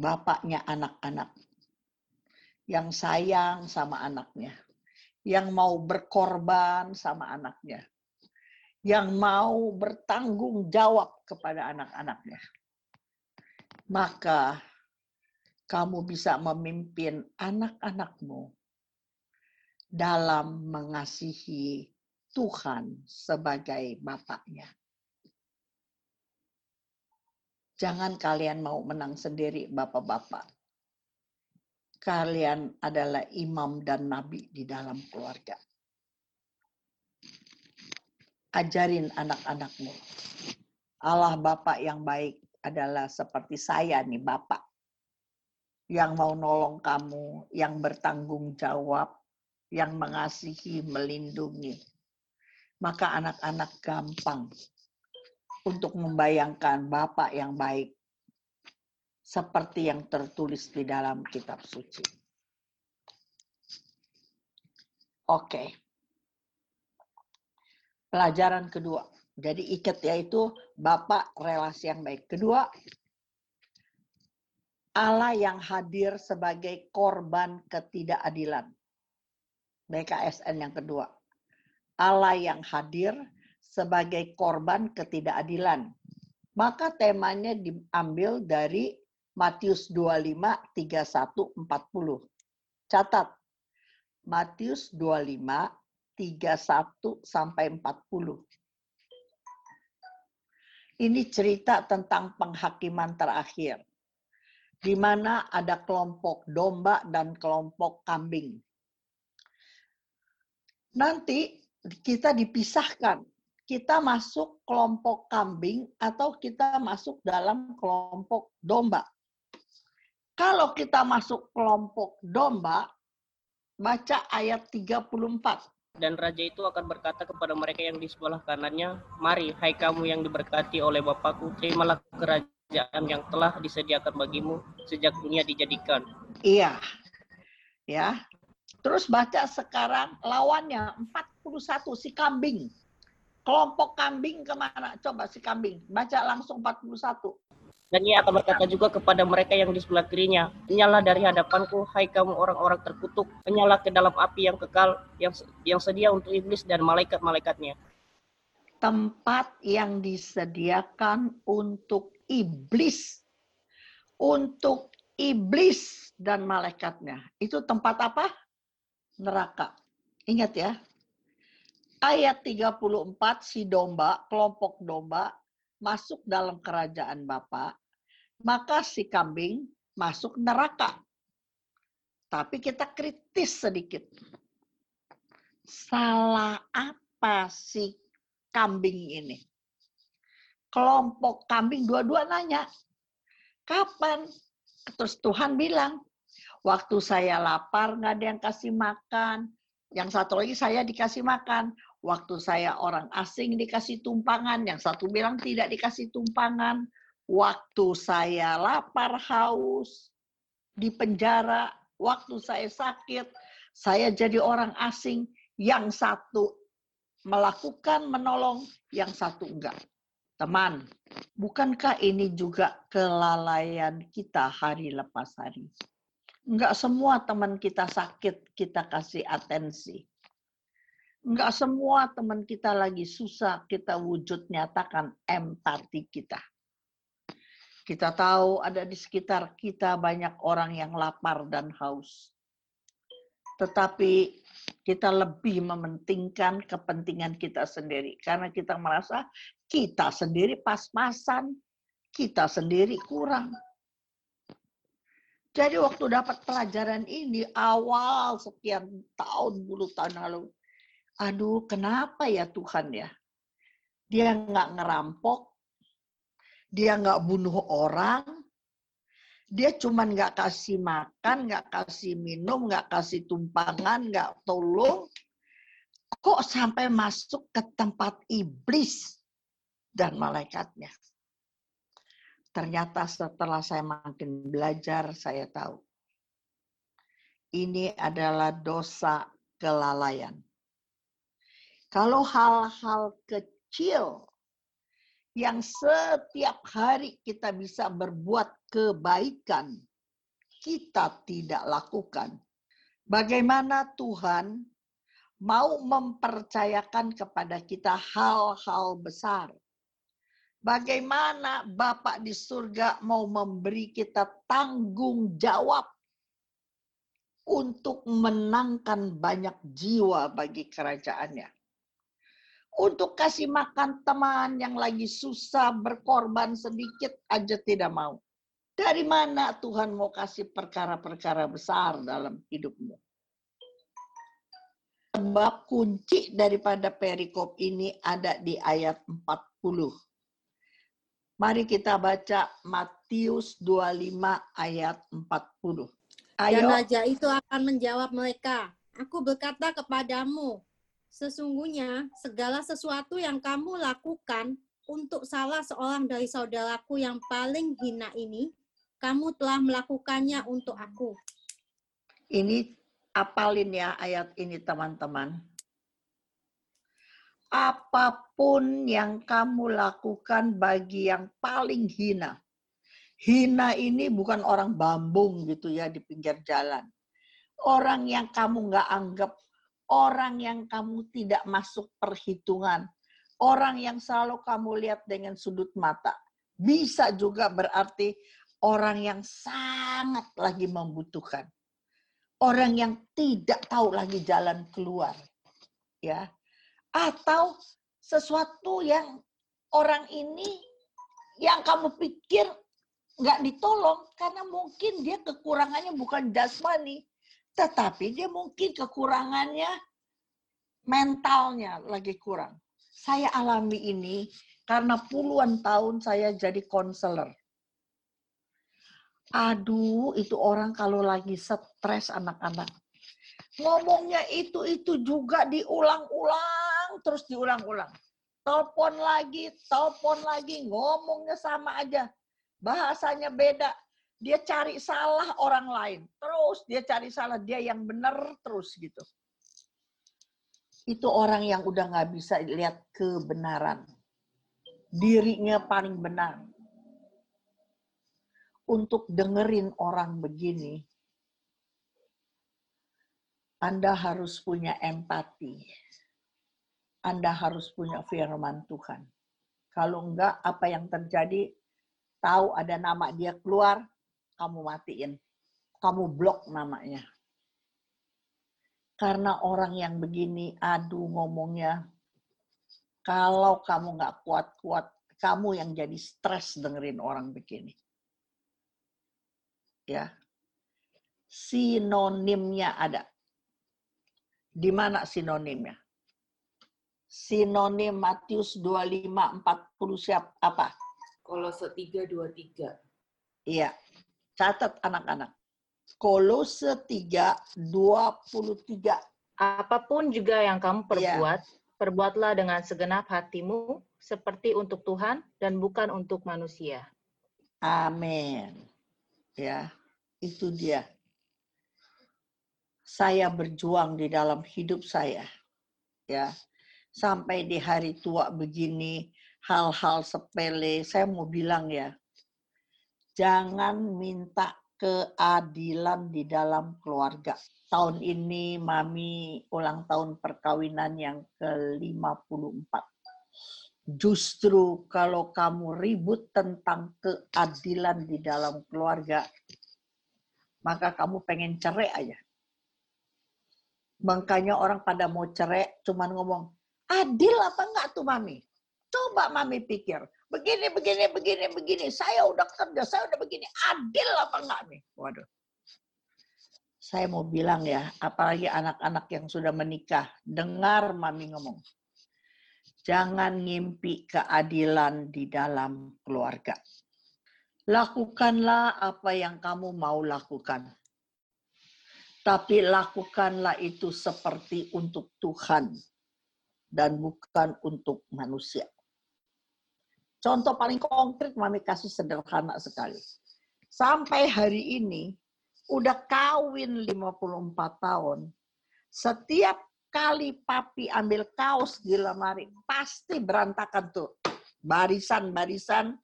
bapaknya anak-anak yang sayang sama anaknya, yang mau berkorban sama anaknya, yang mau bertanggung jawab kepada anak-anaknya. Maka kamu bisa memimpin anak-anakmu dalam mengasihi Tuhan sebagai bapaknya. Jangan kalian mau menang sendiri, bapak-bapak. Kalian adalah imam dan nabi di dalam keluarga. Ajarin anak-anakmu. Allah Bapak yang baik adalah seperti saya nih Bapak. Yang mau nolong kamu, yang bertanggung jawab, yang mengasihi, melindungi. Maka anak-anak gampang untuk membayangkan Bapak yang baik seperti yang tertulis di dalam kitab suci. Oke. Pelajaran kedua. Jadi ikat yaitu Bapak relasi yang baik. Kedua, Allah yang hadir sebagai korban ketidakadilan. BKSN yang kedua. Allah yang hadir sebagai korban ketidakadilan. Maka temanya diambil dari Matius 25, 31, 40. Catat, Matius 25, 31 sampai 40. Ini cerita tentang penghakiman terakhir, di mana ada kelompok domba dan kelompok kambing. Nanti kita dipisahkan kita masuk kelompok kambing atau kita masuk dalam kelompok domba. Kalau kita masuk kelompok domba, baca ayat 34. Dan raja itu akan berkata kepada mereka yang di sebelah kanannya, Mari, hai kamu yang diberkati oleh Bapakku, terimalah kerajaan yang telah disediakan bagimu sejak dunia dijadikan. Iya. Ya. Terus baca sekarang lawannya 41 si kambing. Kelompok kambing ke mana? Coba si kambing. Baca langsung 41. Dan ia akan berkata juga kepada mereka yang di sebelah kirinya, Nyala dari hadapanku, hai kamu orang-orang terkutuk, menyala ke dalam api yang kekal, yang yang sedia untuk iblis dan malaikat-malaikatnya. Tempat yang disediakan untuk iblis. Untuk iblis dan malaikatnya. Itu tempat apa? Neraka. Ingat ya, ayat 34 si domba, kelompok domba masuk dalam kerajaan Bapa, maka si kambing masuk neraka. Tapi kita kritis sedikit. Salah apa sih kambing ini? Kelompok kambing dua-dua nanya, kapan? Terus Tuhan bilang, waktu saya lapar nggak ada yang kasih makan. Yang satu lagi saya dikasih makan. Waktu saya orang asing dikasih tumpangan. Yang satu bilang tidak dikasih tumpangan. Waktu saya lapar haus, di penjara, waktu saya sakit, saya jadi orang asing, yang satu melakukan menolong, yang satu enggak. Teman, bukankah ini juga kelalaian kita hari lepas hari? Enggak semua teman kita sakit, kita kasih atensi. Enggak semua teman kita lagi susah, kita wujud nyatakan empati kita. Kita tahu ada di sekitar kita banyak orang yang lapar dan haus. Tetapi kita lebih mementingkan kepentingan kita sendiri. Karena kita merasa kita sendiri pas-pasan, kita sendiri kurang. Jadi waktu dapat pelajaran ini awal sekian tahun, puluh tahun lalu, aduh kenapa ya Tuhan ya? Dia nggak ngerampok, dia nggak bunuh orang, dia cuman nggak kasih makan, nggak kasih minum, nggak kasih tumpangan, nggak tolong. Kok sampai masuk ke tempat iblis dan malaikatnya? Ternyata setelah saya makin belajar, saya tahu. Ini adalah dosa kelalaian. Kalau hal-hal kecil yang setiap hari kita bisa berbuat kebaikan, kita tidak lakukan. Bagaimana Tuhan mau mempercayakan kepada kita hal-hal besar. Bagaimana Bapak di surga mau memberi kita tanggung jawab untuk menangkan banyak jiwa bagi kerajaannya untuk kasih makan teman yang lagi susah, berkorban sedikit aja tidak mau. Dari mana Tuhan mau kasih perkara-perkara besar dalam hidupmu? Sebab kunci daripada perikop ini ada di ayat 40. Mari kita baca Matius 25 ayat 40. Ayo. Dan raja itu akan menjawab mereka, Aku berkata kepadamu, Sesungguhnya segala sesuatu yang kamu lakukan untuk salah seorang dari saudaraku yang paling hina ini, kamu telah melakukannya untuk aku. Ini apalin ya ayat ini teman-teman. Apa pun yang kamu lakukan bagi yang paling hina. Hina ini bukan orang bambung gitu ya di pinggir jalan. Orang yang kamu nggak anggap orang yang kamu tidak masuk perhitungan, orang yang selalu kamu lihat dengan sudut mata. Bisa juga berarti orang yang sangat lagi membutuhkan. Orang yang tidak tahu lagi jalan keluar. Ya. Atau sesuatu yang orang ini yang kamu pikir nggak ditolong karena mungkin dia kekurangannya bukan jasmani, tetapi dia mungkin kekurangannya mentalnya lagi kurang. Saya alami ini karena puluhan tahun saya jadi konselor. Aduh, itu orang kalau lagi stres anak-anak. Ngomongnya itu-itu juga diulang-ulang, terus diulang-ulang. Telepon lagi, telepon lagi, ngomongnya sama aja. Bahasanya beda dia cari salah orang lain. Terus dia cari salah dia yang benar terus gitu. Itu orang yang udah nggak bisa lihat kebenaran. Dirinya paling benar. Untuk dengerin orang begini, Anda harus punya empati. Anda harus punya firman Tuhan. Kalau enggak, apa yang terjadi? Tahu ada nama dia keluar, kamu matiin. Kamu blok namanya. Karena orang yang begini, aduh ngomongnya, kalau kamu nggak kuat-kuat, kamu yang jadi stres dengerin orang begini. Ya. Sinonimnya ada. Di mana sinonimnya? Sinonim Matius 25 40 siap apa? Kolose 3:23. Iya. Catat anak-anak. Kolose 3 23. Apa pun juga yang kamu Iya. perbuat, perbuatlah dengan segenap hatimu, seperti untuk Tuhan dan bukan untuk manusia. Amin. Ya, itu dia. Saya berjuang di dalam hidup saya. Ya. Sampai di hari tua begini, hal-hal sepele, saya mau bilang ya. Jangan minta keadilan di dalam keluarga. Tahun ini Mami ulang tahun perkawinan yang ke-54. Justru kalau kamu ribut tentang keadilan di dalam keluarga, maka kamu pengen cerai aja. Makanya orang pada mau cerai cuman ngomong, adil apa enggak tuh Mami? Coba Mami pikir, begini, begini, begini, begini. Saya udah kerja, saya udah begini. Adil apa enggak nih? Waduh. Saya mau bilang ya, apalagi anak-anak yang sudah menikah, dengar Mami ngomong. Jangan ngimpi keadilan di dalam keluarga. Lakukanlah apa yang kamu mau lakukan. Tapi lakukanlah itu seperti untuk Tuhan dan bukan untuk manusia. Contoh paling konkret Mami kasih sederhana sekali. Sampai hari ini udah kawin 54 tahun. Setiap kali papi ambil kaos di lemari pasti berantakan tuh. Barisan-barisan,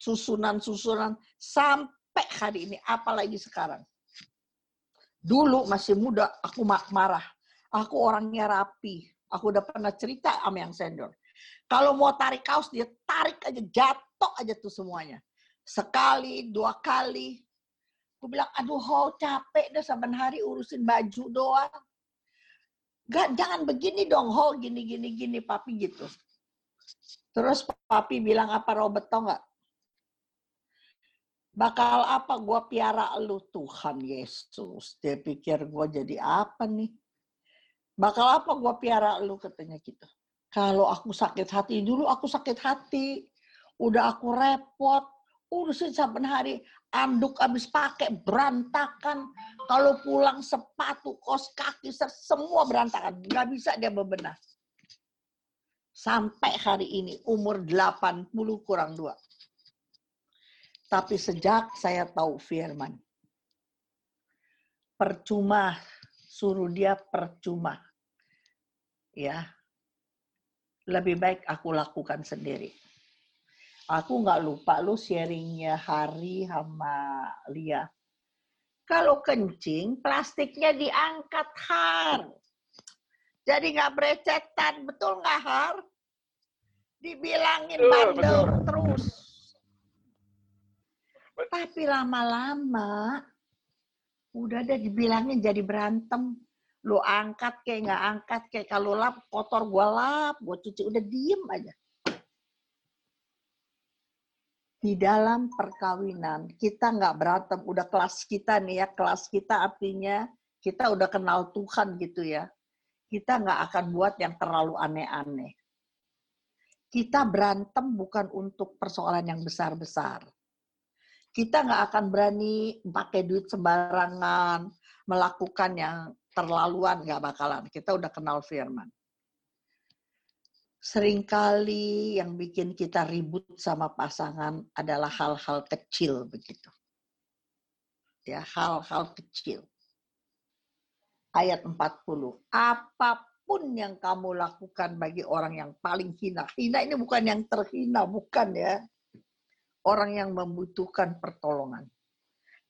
susunan-susunan sampai hari ini apalagi sekarang. Dulu masih muda aku marah. Aku orangnya rapi. Aku udah pernah cerita sama yang senior. Kalau mau tarik kaos, dia tarik aja, jatuh aja tuh semuanya. Sekali, dua kali. Aku bilang, aduh, ho, capek deh saban hari urusin baju doang. Gak, jangan begini dong, ho, gini, gini, gini, papi gitu. Terus papi bilang apa, Robert, tau gak? Bakal apa gua piara lu, Tuhan Yesus. Dia pikir gua jadi apa nih? Bakal apa gua piara lu, katanya gitu. Kalau aku sakit hati dulu, aku sakit hati. Udah aku repot. Urusin saben hari. Anduk habis pakai berantakan. Kalau pulang sepatu, kos kaki, semua berantakan. Nggak bisa dia bebenah. Sampai hari ini, umur 80 kurang dua. Tapi sejak saya tahu firman, percuma suruh dia percuma. Ya, lebih baik aku lakukan sendiri. Aku nggak lupa lu sharingnya Hari sama Lia. Kalau kencing, plastiknya diangkat Har. Jadi nggak berecetan, betul nggak Har? Dibilangin bandel terus. Tapi lama-lama udah ada dibilangin jadi berantem. Lu angkat kayak nggak angkat kayak kalau lap kotor gua lap, gua cuci udah diem aja. Di dalam perkawinan kita nggak berantem, udah kelas kita nih ya, kelas kita artinya kita udah kenal Tuhan gitu ya. Kita nggak akan buat yang terlalu aneh-aneh. Kita berantem bukan untuk persoalan yang besar-besar kita nggak akan berani pakai duit sembarangan, melakukan yang terlaluan, nggak bakalan. Kita udah kenal firman. Seringkali yang bikin kita ribut sama pasangan adalah hal-hal kecil begitu. Ya, hal-hal kecil. Ayat 40. Apa pun yang kamu lakukan bagi orang yang paling hina. Hina ini bukan yang terhina, bukan ya orang yang membutuhkan pertolongan.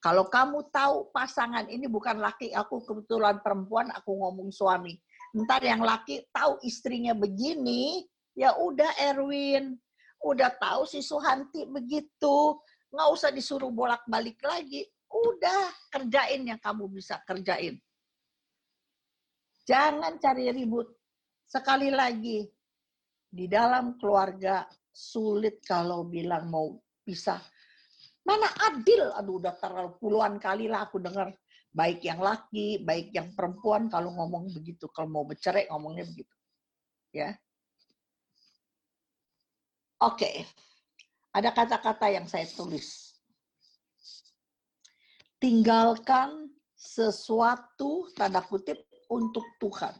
Kalau kamu tahu pasangan ini bukan laki, aku kebetulan perempuan, aku ngomong suami. Ntar yang laki tahu istrinya begini, ya udah Erwin, udah tahu si Suhanti begitu, nggak usah disuruh bolak-balik lagi. Udah kerjain yang kamu bisa kerjain. Jangan cari ribut. Sekali lagi, di dalam keluarga sulit kalau bilang mau pisah. Mana adil? Aduh, udah terlalu puluhan kali lah aku dengar baik yang laki, baik yang perempuan kalau ngomong begitu, kalau mau bercerai ngomongnya begitu. Ya. Oke. Ada kata-kata yang saya tulis. Tinggalkan sesuatu tanda kutip untuk Tuhan.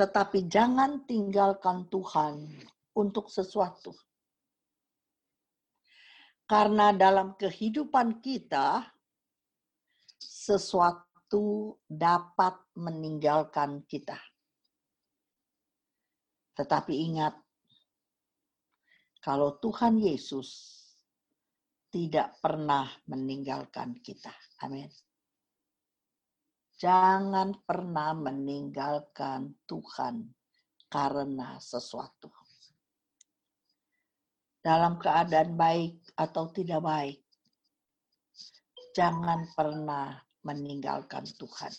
Tetapi jangan tinggalkan Tuhan untuk sesuatu. Karena dalam kehidupan kita, sesuatu dapat meninggalkan kita. Tetapi ingat, kalau Tuhan Yesus tidak pernah meninggalkan kita. Amin. Jangan pernah meninggalkan Tuhan karena sesuatu dalam keadaan baik atau tidak baik, jangan pernah meninggalkan Tuhan.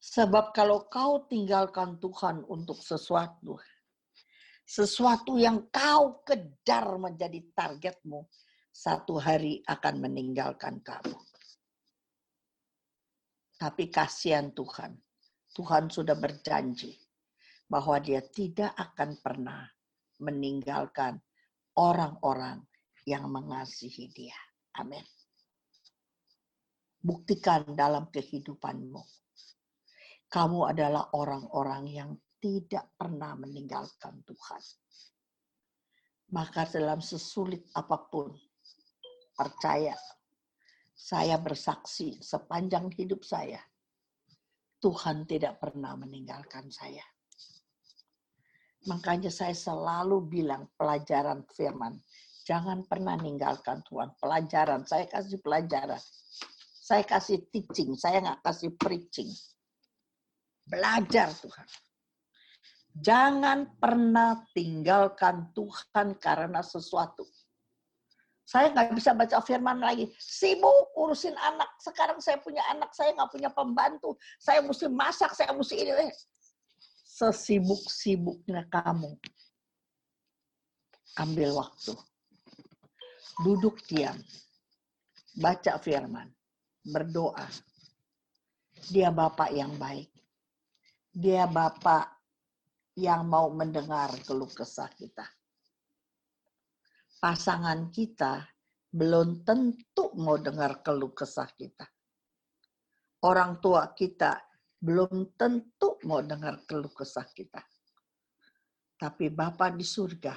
Sebab kalau kau tinggalkan Tuhan untuk sesuatu, sesuatu yang kau kejar menjadi targetmu, satu hari akan meninggalkan kamu. Tapi kasihan Tuhan, Tuhan sudah berjanji bahwa dia tidak akan pernah meninggalkan orang-orang yang mengasihi dia. Amin. Buktikan dalam kehidupanmu. Kamu adalah orang-orang yang tidak pernah meninggalkan Tuhan. Maka dalam sesulit apa pun, percaya, saya bersaksi sepanjang hidup saya, Tuhan tidak pernah meninggalkan saya. Makanya saya selalu bilang pelajaran firman. Jangan pernah ninggalkan Tuhan. Pelajaran, saya kasih pelajaran. Saya kasih teaching, saya nggak kasih preaching. Belajar Tuhan. Jangan pernah tinggalkan Tuhan karena sesuatu. Saya nggak bisa baca firman lagi. Sibuk urusin anak. Sekarang saya punya anak, saya nggak punya pembantu. Saya mesti masak, saya mesti ini sesibuk-sibuknya kamu. Ambil waktu. Duduk diam. Baca firman. Berdoa. Dia Bapak yang baik. Dia Bapak yang mau mendengar keluh kesah kita. Pasangan kita belum tentu mau dengar keluh kesah kita. Orang tua kita belum tentu mau dengar keluh kesah kita. Tapi Bapa di surga,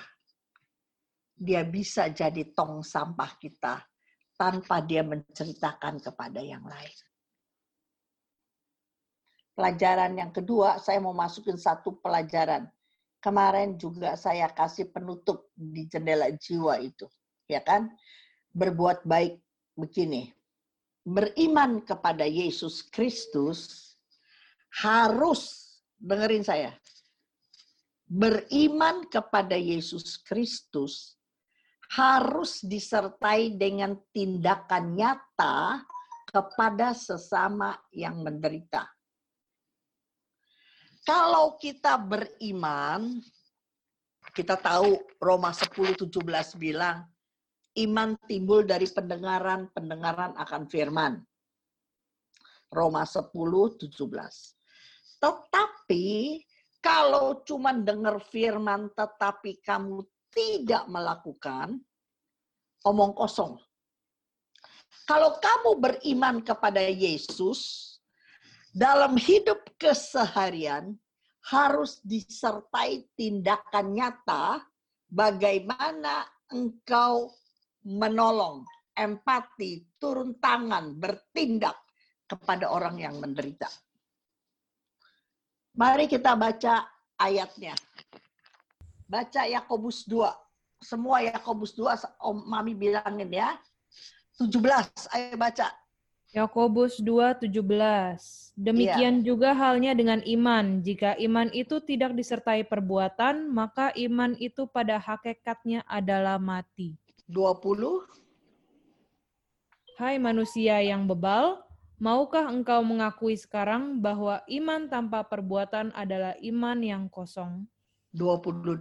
dia bisa jadi tong sampah kita tanpa dia menceritakan kepada yang lain. Pelajaran yang kedua, saya mau masukin satu pelajaran. Kemarin juga saya kasih penutup di jendela jiwa itu, ya kan? Berbuat baik begini. Beriman kepada Yesus Kristus harus dengerin saya. Beriman kepada Yesus Kristus harus disertai dengan tindakan nyata kepada sesama yang menderita. Kalau kita beriman, kita tahu Roma 10:17 bilang iman timbul dari pendengaran, pendengaran akan firman. Roma 10:17. Tetapi kalau cuma dengar firman tetapi kamu tidak melakukan, omong kosong. Kalau kamu beriman kepada Yesus, dalam hidup keseharian harus disertai tindakan nyata bagaimana engkau menolong, empati, turun tangan, bertindak kepada orang yang menderita. Mari kita baca ayatnya. Baca Yakobus 2. Semua Yakobus 2 Om Mami bilangin ya. 17, ayo baca. Yakobus 2:17. Demikian Iya. juga halnya dengan iman. Jika iman itu tidak disertai perbuatan, maka iman itu pada hakikatnya adalah mati. 20, Hai manusia yang bebal, maukah engkau mengakui sekarang bahwa iman tanpa perbuatan adalah iman yang kosong? 22,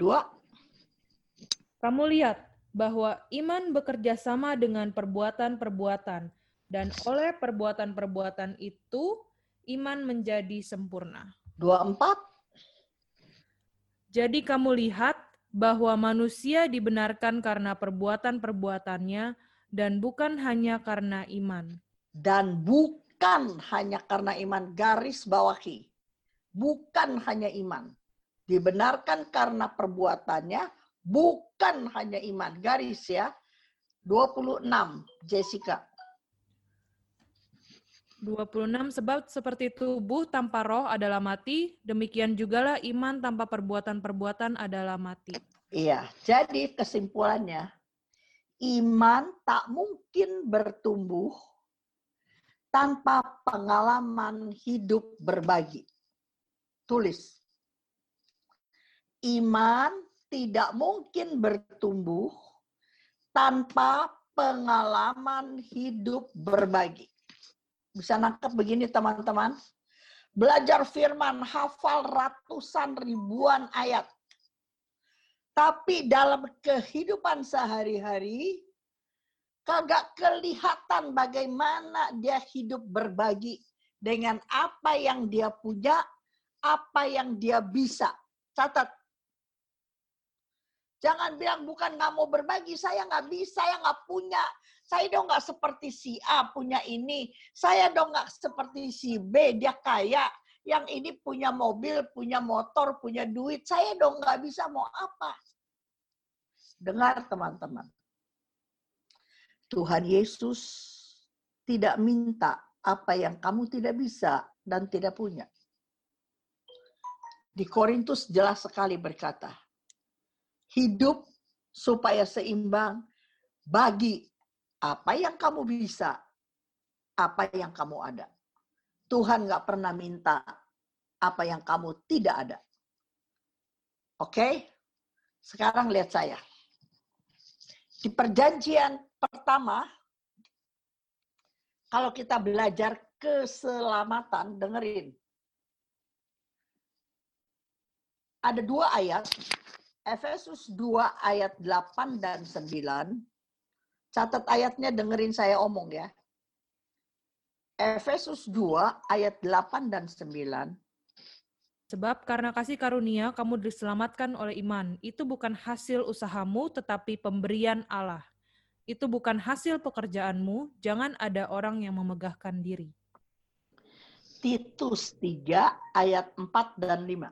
Kamu lihat, bahwa iman bekerja sama dengan perbuatan-perbuatan, dan oleh perbuatan-perbuatan itu iman menjadi sempurna. 24. Jadi kamu lihat bahwa manusia dibenarkan karena perbuatan-perbuatannya dan bukan hanya karena iman. Dan bukan hanya karena iman, garis bawahi. Bukan hanya iman. Dibenarkan karena perbuatannya, bukan hanya iman. Garis ya. 26, Jessica. 26 sebab seperti tubuh tanpa roh adalah mati, demikian jugalah iman tanpa perbuatan-perbuatan adalah mati. Iya, jadi kesimpulannya, iman tak mungkin bertumbuh tanpa pengalaman hidup berbagi. Tulis. Iman tidak mungkin bertumbuh tanpa pengalaman hidup berbagi. Bisa nangkep begini teman-teman. Belajar firman, hafal ratusan ribuan ayat. Tapi dalam kehidupan sehari-hari, kagak kelihatan bagaimana dia hidup berbagi dengan apa yang dia punya, apa yang dia bisa. Catat. Jangan bilang bukan nggak mau berbagi, saya nggak bisa, saya nggak punya. Saya dong nggak seperti si A punya ini. Saya dong nggak seperti si B, dia kaya. Yang ini punya mobil, punya motor, punya duit. Saya dong nggak bisa mau apa. Dengar teman-teman. Tuhan Yesus tidak minta apa yang kamu tidak bisa dan tidak punya. Di Korintus jelas sekali berkata, hidup supaya seimbang bagi apa yang kamu bisa, apa yang kamu ada. Tuhan nggak pernah minta apa yang kamu tidak ada. Oke? Sekarang lihat saya. Di perjanjian pertama, kalau kita belajar keselamatan, dengerin. Ada dua ayat, Efesus 2 ayat 8 dan 9. Catat ayatnya, dengerin saya omong ya. Efesus 2 ayat 8 dan 9. Sebab karena kasih karunia kamu diselamatkan oleh iman. Itu bukan hasil usahamu, tetapi pemberian Allah. Itu bukan hasil pekerjaanmu, jangan ada orang yang memegahkan diri. Titus 3 ayat 4 dan 5.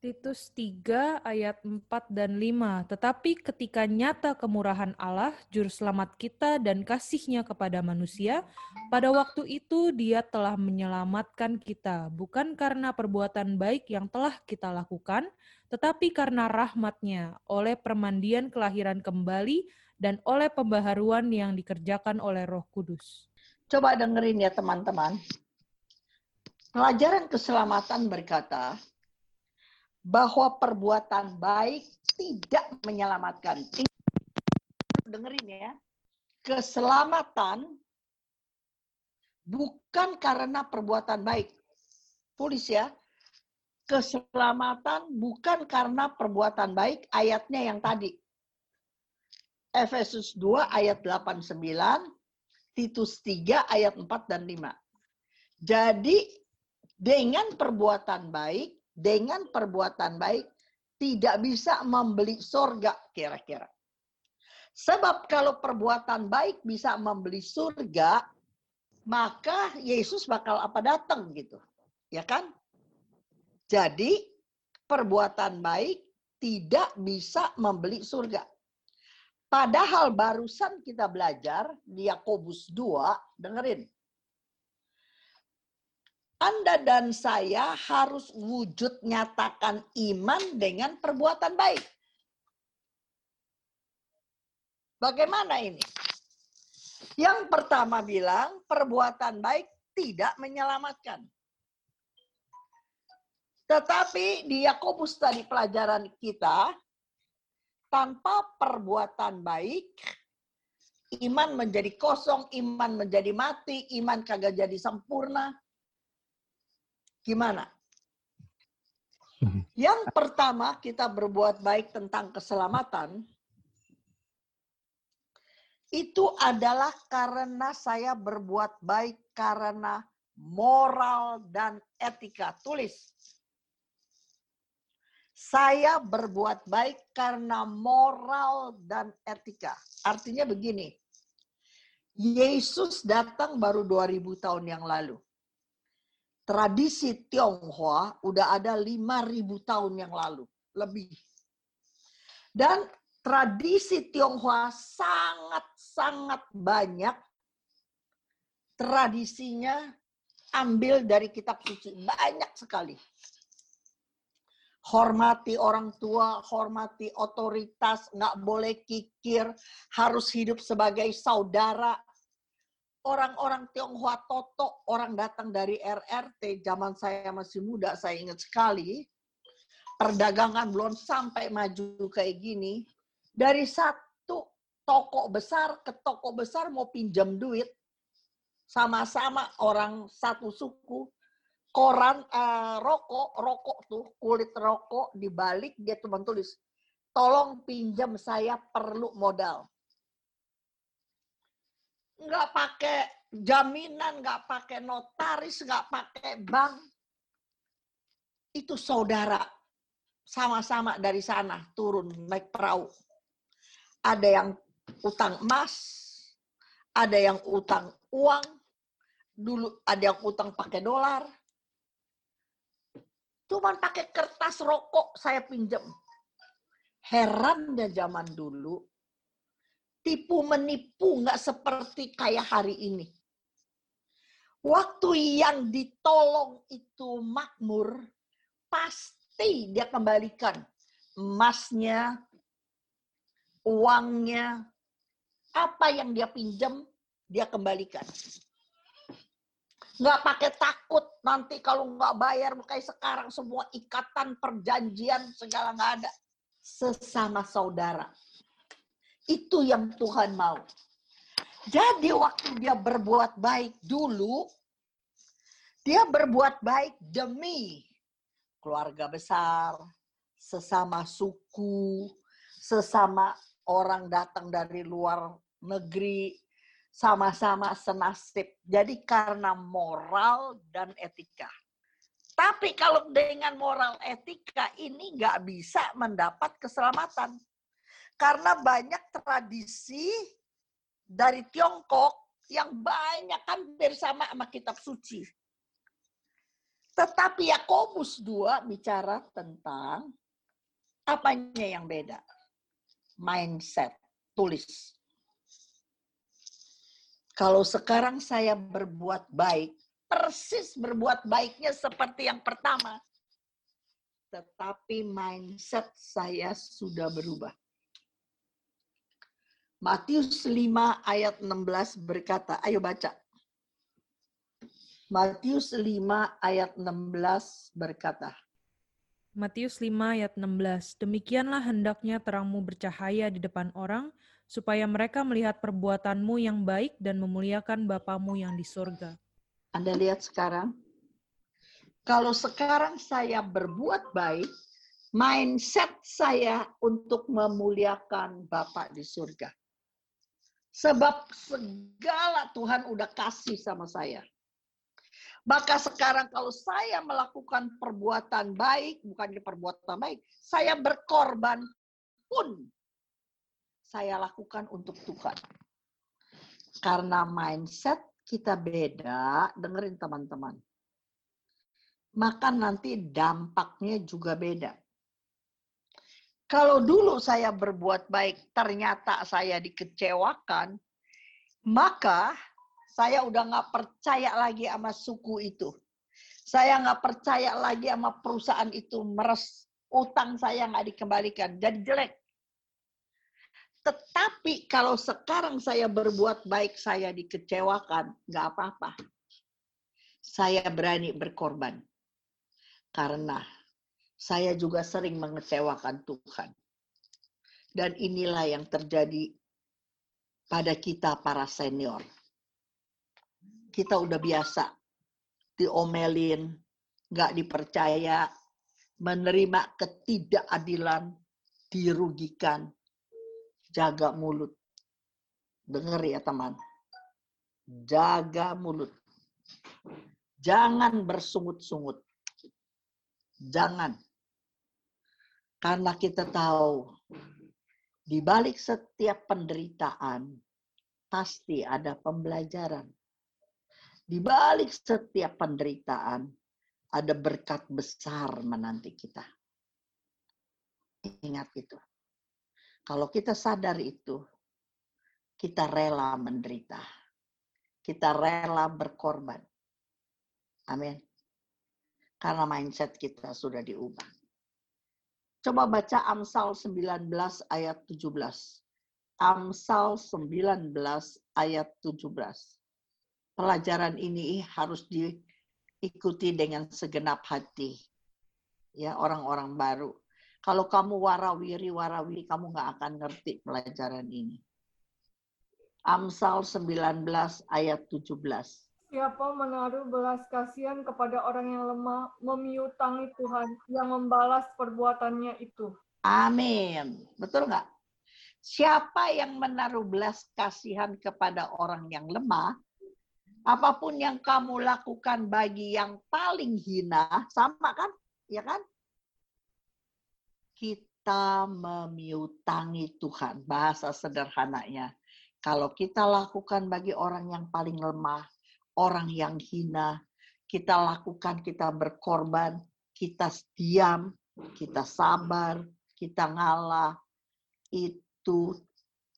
Titus 3 ayat 4 dan 5. Tetapi ketika nyata kemurahan Allah, juru selamat kita dan kasihnya kepada manusia, pada waktu itu dia telah menyelamatkan kita, bukan karena perbuatan baik yang telah kita lakukan, tetapi karena rahmatnya, oleh permandian kelahiran kembali, dan oleh pembaharuan yang dikerjakan oleh roh kudus. Coba dengerin ya teman-teman. Pelajaran keselamatan berkata, bahwa perbuatan baik tidak menyelamatkan. Dengerin ya. Keselamatan bukan karena perbuatan baik. Tulis ya. Keselamatan bukan karena perbuatan baik, ayatnya yang tadi. Efesus 2 ayat 8 9, Titus 3 ayat 4 dan 5. Jadi dengan perbuatan baik dengan perbuatan baik tidak bisa membeli surga kira-kira. Sebab kalau perbuatan baik bisa membeli surga, maka Yesus bakal apa datang gitu. Ya kan? Jadi perbuatan baik tidak bisa membeli surga. Padahal barusan kita belajar di Yakobus 2, dengerin. Anda dan saya harus wujud nyatakan iman dengan perbuatan baik. Bagaimana ini? Yang pertama bilang perbuatan baik tidak menyelamatkan. Tetapi di Yakobus tadi pelajaran kita, tanpa perbuatan baik, iman menjadi kosong, iman menjadi mati, iman kagak jadi sempurna. Gimana? Yang pertama kita berbuat baik tentang keselamatan, itu adalah karena saya berbuat baik karena moral dan etika. Tulis. Saya berbuat baik karena moral dan etika. Artinya begini. Yesus datang baru 2000 tahun yang lalu. Tradisi Tionghoa udah ada 5000 tahun yang lalu, lebih. Dan tradisi Tionghoa sangat-sangat banyak tradisinya ambil dari kitab suci. Banyak sekali. Hormati orang tua, hormati otoritas, nggak boleh kikir, harus hidup sebagai saudara. Orang-orang Tionghoa Toto, orang datang dari RRT, zaman saya masih muda, saya ingat sekali. Perdagangan belum sampai maju kayak gini, dari satu toko besar ke toko besar mau pinjam duit sama-sama orang satu suku koran uh, rokok rokok tuh kulit rokok dibalik dia cuma tulis tolong pinjam saya perlu modal nggak pakai jaminan nggak pakai notaris nggak pakai bank itu saudara sama-sama dari sana turun naik perahu ada yang utang emas, ada yang utang uang, dulu ada yang utang pakai dolar. Cuman pakai kertas rokok saya pinjam. Herannya zaman dulu, tipu menipu nggak seperti kayak hari ini. Waktu yang ditolong itu makmur, pasti dia kembalikan emasnya, uangnya, apa yang dia pinjam, dia kembalikan. Nggak pakai takut nanti kalau nggak bayar, kayak sekarang semua ikatan perjanjian segala nggak ada. Sesama saudara. Itu yang Tuhan mau. Jadi waktu dia berbuat baik dulu, dia berbuat baik demi keluarga besar, sesama suku, sesama orang datang dari luar negeri, sama-sama senasib. Jadi karena moral dan etika. Tapi kalau dengan moral etika ini nggak bisa mendapat keselamatan. Karena banyak tradisi dari Tiongkok yang banyak kan bersama sama kitab suci. Tetapi Yakobus 2 bicara tentang apanya yang beda mindset. Tulis. Kalau sekarang saya berbuat baik, persis berbuat baiknya seperti yang pertama. Tetapi mindset saya sudah berubah. Matius 5 ayat 16 berkata, ayo baca. Matius 5 ayat 16 berkata, Matius 5 ayat 16. Demikianlah hendaknya terangmu bercahaya di depan orang, supaya mereka melihat perbuatanmu yang baik dan memuliakan Bapamu yang di surga. Anda lihat sekarang, kalau sekarang saya berbuat baik, mindset saya untuk memuliakan Bapak di surga. Sebab segala Tuhan udah kasih sama saya. Maka sekarang kalau saya melakukan perbuatan baik, bukan perbuatan baik, saya berkorban pun saya lakukan untuk Tuhan. Karena mindset kita beda, dengerin teman-teman. Maka nanti dampaknya juga beda. Kalau dulu saya berbuat baik, ternyata saya dikecewakan, maka saya udah nggak percaya lagi sama suku itu. Saya nggak percaya lagi sama perusahaan itu. Meres utang saya nggak dikembalikan. Jadi jelek. Tetapi kalau sekarang saya berbuat baik, saya dikecewakan, nggak apa-apa. Saya berani berkorban. Karena saya juga sering mengecewakan Tuhan. Dan inilah yang terjadi pada kita para senior kita udah biasa diomelin, nggak dipercaya, menerima ketidakadilan, dirugikan, jaga mulut. Dengar ya teman. Jaga mulut. Jangan bersungut-sungut. Jangan. Karena kita tahu di balik setiap penderitaan pasti ada pembelajaran. Di balik setiap penderitaan ada berkat besar menanti kita. Ingat itu. Kalau kita sadar itu, kita rela menderita. Kita rela berkorban. Amin. Karena mindset kita sudah diubah. Coba baca Amsal 19 ayat 17. Amsal 19 ayat 17. Pelajaran ini harus diikuti dengan segenap hati. Ya, orang-orang baru. Kalau kamu warawiri-warawiri, kamu nggak akan ngerti pelajaran ini. Amsal 19 ayat 17. Siapa menaruh belas kasihan kepada orang yang lemah, memiutangi Tuhan yang membalas perbuatannya itu. Amin. Betul nggak? Siapa yang menaruh belas kasihan kepada orang yang lemah, apa pun yang kamu lakukan bagi yang paling hina, sama kan? Ya kan? Kita memiutangi Tuhan. Bahasa sederhananya. Kalau kita lakukan bagi orang yang paling lemah, orang yang hina, kita lakukan, kita berkorban, kita diam, kita sabar, kita ngalah, itu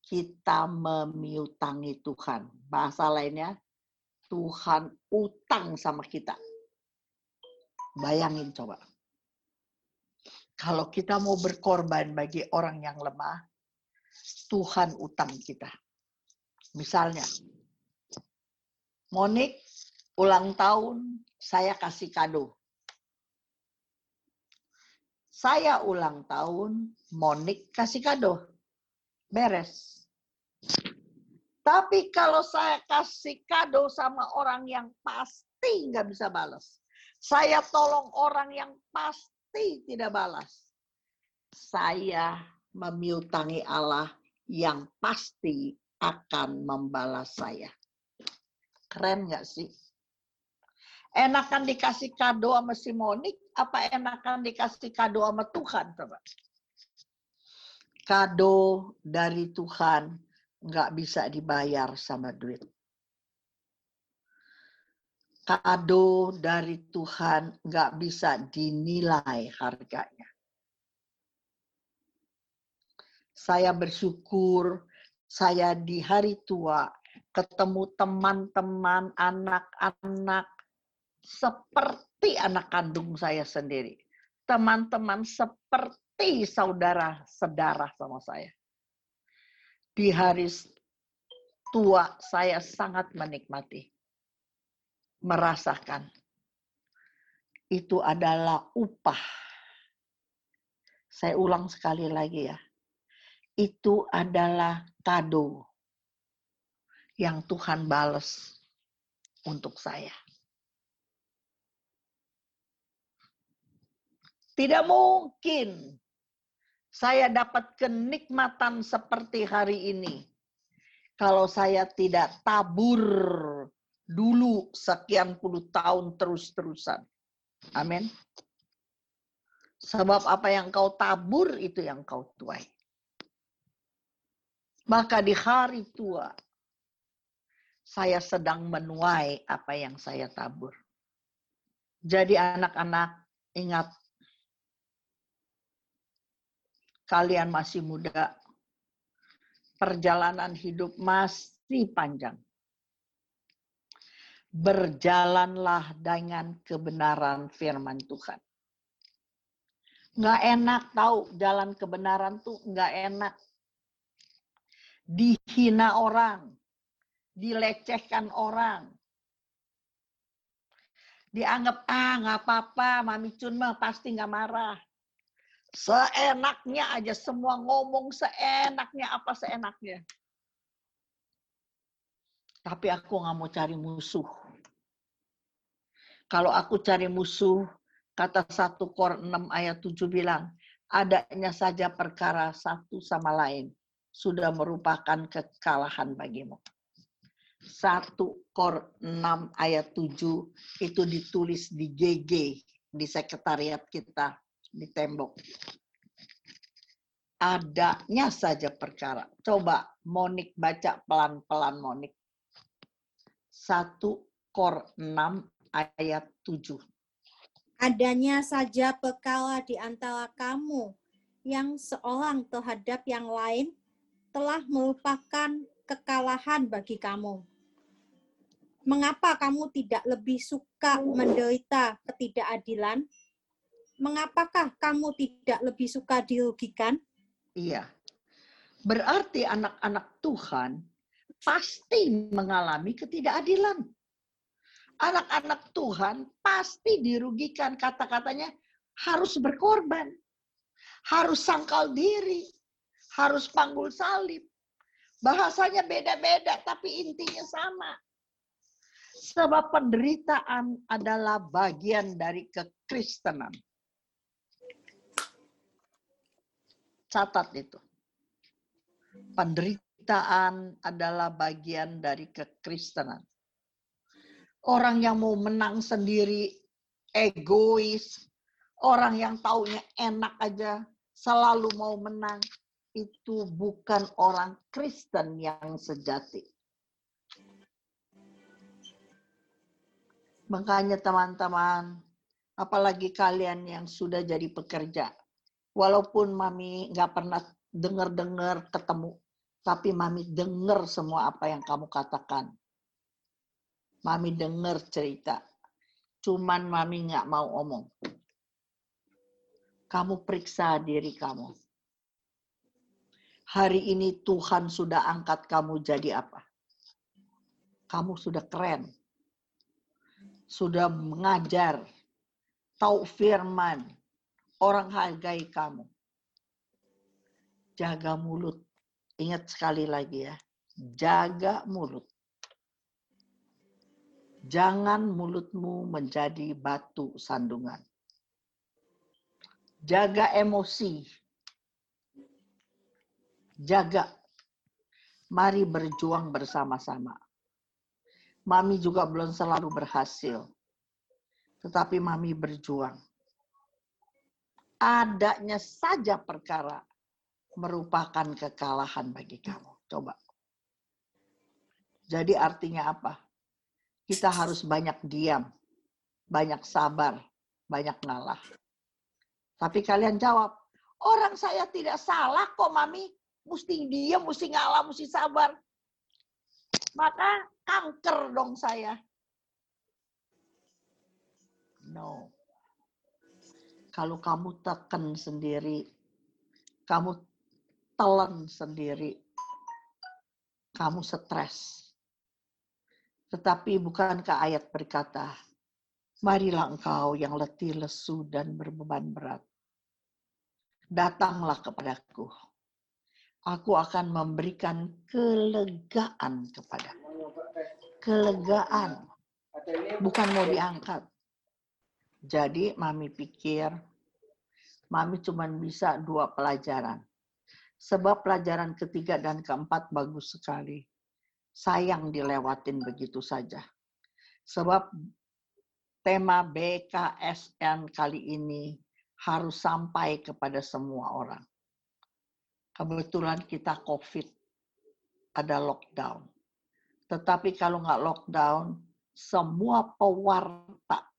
kita memiutangi Tuhan. Bahasa lainnya, Tuhan utang sama kita. Bayangin coba. Kalau kita mau berkorban bagi orang yang lemah, Tuhan utang kita. Misalnya, Monik ulang tahun, saya kasih kado. Saya ulang tahun, Monik kasih kado. Beres. Tapi kalau saya kasih kado sama orang yang pasti nggak bisa balas. Saya tolong orang yang pasti tidak balas. Saya memiutangi Allah yang pasti akan membalas saya. Keren nggak sih? Enakan dikasih kado sama si Monik, apa enakan dikasih kado sama Tuhan? Coba. Kado dari Tuhan nggak bisa dibayar sama duit. Kado dari Tuhan nggak bisa dinilai harganya. Saya bersyukur saya di hari tua ketemu teman-teman, anak-anak seperti anak kandung saya sendiri. Teman-teman seperti saudara sedara sama saya. Di hari tua saya sangat menikmati. Merasakan. Itu adalah upah. Saya ulang sekali lagi ya. Itu adalah kado yang Tuhan balas untuk saya. Tidak mungkin saya dapat kenikmatan seperti hari ini kalau saya tidak tabur dulu sekian puluh tahun terus-terusan. Amin. Sebab apa yang kau tabur itu yang kau tuai. Maka di hari tua saya sedang menuai apa yang saya tabur. Jadi anak-anak ingat kalian masih muda. Perjalanan hidup masih panjang. Berjalanlah dengan kebenaran firman Tuhan. Nggak enak tahu jalan kebenaran tuh nggak enak. Dihina orang, dilecehkan orang. Dianggap, ah nggak apa-apa, Mami Cun mah pasti nggak marah. Seenaknya aja, semua ngomong seenaknya, apa seenaknya. Tapi aku nggak mau cari musuh. Kalau aku cari musuh, kata satu Kor 6 ayat 7 bilang, adanya saja perkara satu sama lain. sudah merupakan kekalahan bagimu. 1 Kor 6 ayat 7 itu ditulis di GG di sekretariat kita di tembok. Adanya saja perkara. Coba Monik baca pelan-pelan Monik. 1 Kor 6 ayat 7. Adanya saja perkara di antara kamu yang seorang terhadap yang lain telah merupakan kekalahan bagi kamu. Mengapa kamu tidak lebih suka menderita ketidakadilan? Mengapakah kamu tidak lebih suka dirugikan? Iya. Berarti anak-anak Tuhan pasti mengalami ketidakadilan. Anak-anak Tuhan pasti dirugikan. Kata-katanya harus berkorban. Harus sangkal diri. Harus panggul salib. Bahasanya beda-beda tapi intinya sama. Sebab penderitaan adalah bagian dari kekristenan. Catat itu. Penderitaan adalah bagian dari kekristenan. Orang yang mau menang sendiri, egois, orang yang taunya enak aja, selalu mau menang, itu bukan orang Kristen yang sejati. Makanya teman-teman, apalagi kalian yang sudah jadi pekerja, walaupun mami nggak pernah dengar-dengar ketemu, tapi mami dengar semua apa yang kamu katakan. Mami dengar cerita, cuman mami nggak mau omong. Kamu periksa diri kamu. Hari ini Tuhan sudah angkat kamu jadi apa? Kamu sudah keren. Sudah mengajar, tahu firman, orang hargai kamu. Jaga mulut. Ingat sekali lagi ya, jaga mulut. Jangan mulutmu menjadi batu sandungan. Jaga emosi. Jaga. Mari berjuang bersama-sama. Mami juga belum selalu berhasil. Tetapi mami berjuang adanya saja perkara merupakan kekalahan bagi kamu. Coba. Jadi artinya apa? Kita harus banyak diam, banyak sabar, banyak ngalah. Tapi kalian jawab, orang saya tidak salah kok mami. Mesti diam, mesti ngalah, mesti sabar. Maka kanker dong saya. No. Kalau kamu tekan sendiri, kamu telan sendiri, kamu stres. Tetapi bukankah ayat berkata, Marilah engkau yang letih, lesu, dan berbeban berat. Datanglah kepadaku. Aku akan memberikan kelegaan kepada Kelegaan. Bukan mau diangkat. Jadi mami pikir, mami cuma bisa dua pelajaran. Sebab pelajaran ketiga dan keempat bagus sekali. Sayang dilewatin begitu saja. Sebab tema BKSN kali ini harus sampai kepada semua orang. Kebetulan kita COVID, ada lockdown. Tetapi kalau nggak lockdown, semua pewarta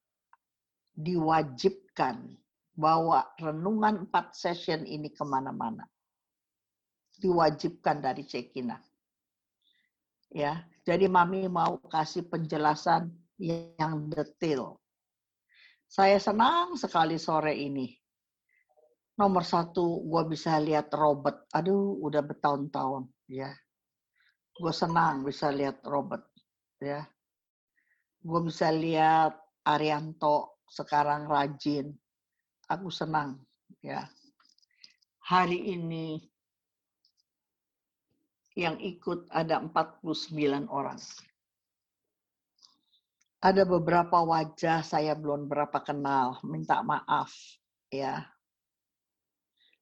diwajibkan bawa renungan empat session ini ke mana-mana. Diwajibkan dari Cekina. Ya, jadi Mami mau kasih penjelasan yang detail. Saya senang sekali sore ini. Nomor satu, gue bisa lihat Robert. Aduh, udah bertahun-tahun. ya. Gue senang bisa lihat Robert. ya. Gue bisa lihat Arianto sekarang rajin. Aku senang. ya. Hari ini yang ikut ada 49 orang ada beberapa wajah saya belum berapa kenal, minta maaf ya.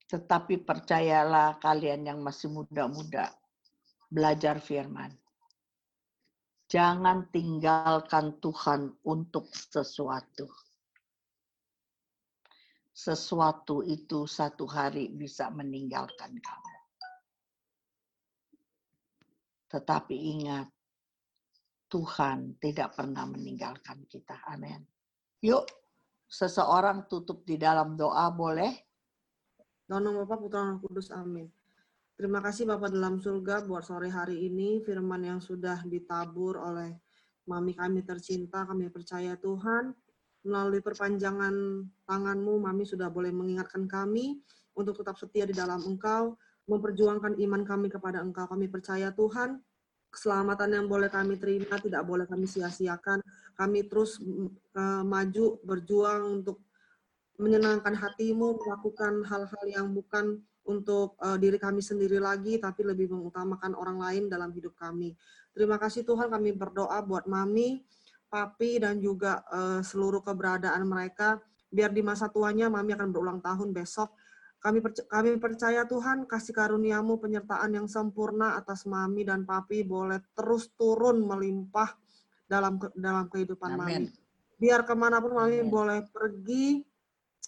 Tetapi percayalah kalian yang masih muda-muda, belajar firman. Jangan tinggalkan Tuhan untuk sesuatu. Sesuatu itu satu hari bisa meninggalkan kamu. Tetapi ingat, Tuhan tidak pernah meninggalkan kita. Amin. Yuk, seseorang tutup di dalam doa boleh? Dalam nama Bapa, Putra, Roh Kudus. Amin. Terima kasih Bapak dalam surga buat sore hari ini, firman yang sudah ditabur oleh Mami kami tercinta, kami percaya Tuhan. Melalui perpanjangan tanganmu, Mami sudah boleh mengingatkan kami untuk tetap setia di dalam Engkau, memperjuangkan iman kami kepada Engkau. Kami percaya Tuhan, keselamatan yang boleh kami terima tidak boleh kami sia-siakan. Kami terus uh, maju, berjuang untuk menyenangkan hatimu, melakukan hal-hal yang bukan untuk uh, diri kami sendiri lagi, tapi lebih mengutamakan orang lain dalam hidup kami. Terima kasih Tuhan, kami berdoa buat Mami, Papi, dan juga uh, seluruh keberadaan mereka. Biar di masa tuanya Mami akan berulang tahun besok. Kami percaya, kami percaya Tuhan, kasih karuniamu penyertaan yang sempurna atas Mami dan Papi boleh terus turun melimpah dalam dalam kehidupan Amin. Mami. Biar ke mana pun Mami Amin. boleh pergi,